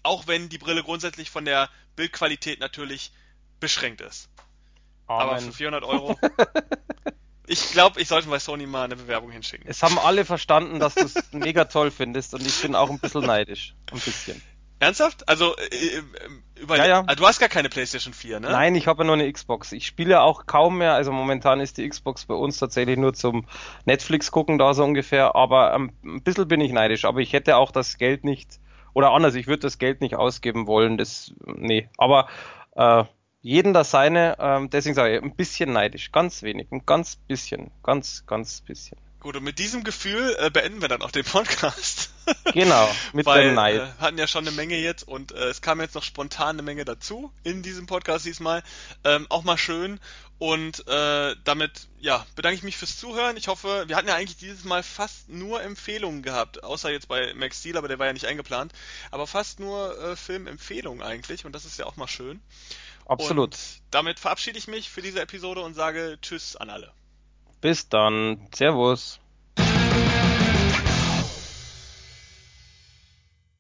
Auch wenn die Brille grundsätzlich von der Bildqualität natürlich beschränkt ist. Amen. Aber für 400 Euro. ich glaube, ich sollte bei Sony mal eine Bewerbung hinschicken. Es haben alle verstanden, dass du es mega toll findest und ich bin auch ein bisschen neidisch. Ein bisschen. Ernsthaft? Also, äh, äh über ja, ja. Ah, du hast gar keine PlayStation 4, ne? Nein, ich habe ja nur eine Xbox. Ich spiele auch kaum mehr. Also momentan ist die Xbox bei uns tatsächlich nur zum Netflix gucken da so ungefähr. Aber ähm, ein bisschen bin ich neidisch. Aber ich hätte auch das Geld nicht oder anders. Ich würde das Geld nicht ausgeben wollen. Das nee. Aber äh, jeden das seine, ähm, deswegen sage ich, ein bisschen neidisch, ganz wenig, ein ganz bisschen, ganz, ganz bisschen. Gut, und mit diesem Gefühl äh, beenden wir dann auch den Podcast. genau, mit Weil, dem Neid. Wir äh, hatten ja schon eine Menge jetzt und äh, es kam jetzt noch spontan eine Menge dazu in diesem Podcast diesmal. Ähm, auch mal schön. Und äh, damit, ja, bedanke ich mich fürs Zuhören. Ich hoffe, wir hatten ja eigentlich dieses Mal fast nur Empfehlungen gehabt, außer jetzt bei Max Steel, aber der war ja nicht eingeplant. Aber fast nur äh, Filmempfehlungen eigentlich und das ist ja auch mal schön. Absolut. Und damit verabschiede ich mich für diese Episode und sage Tschüss an alle. Bis dann. Servus.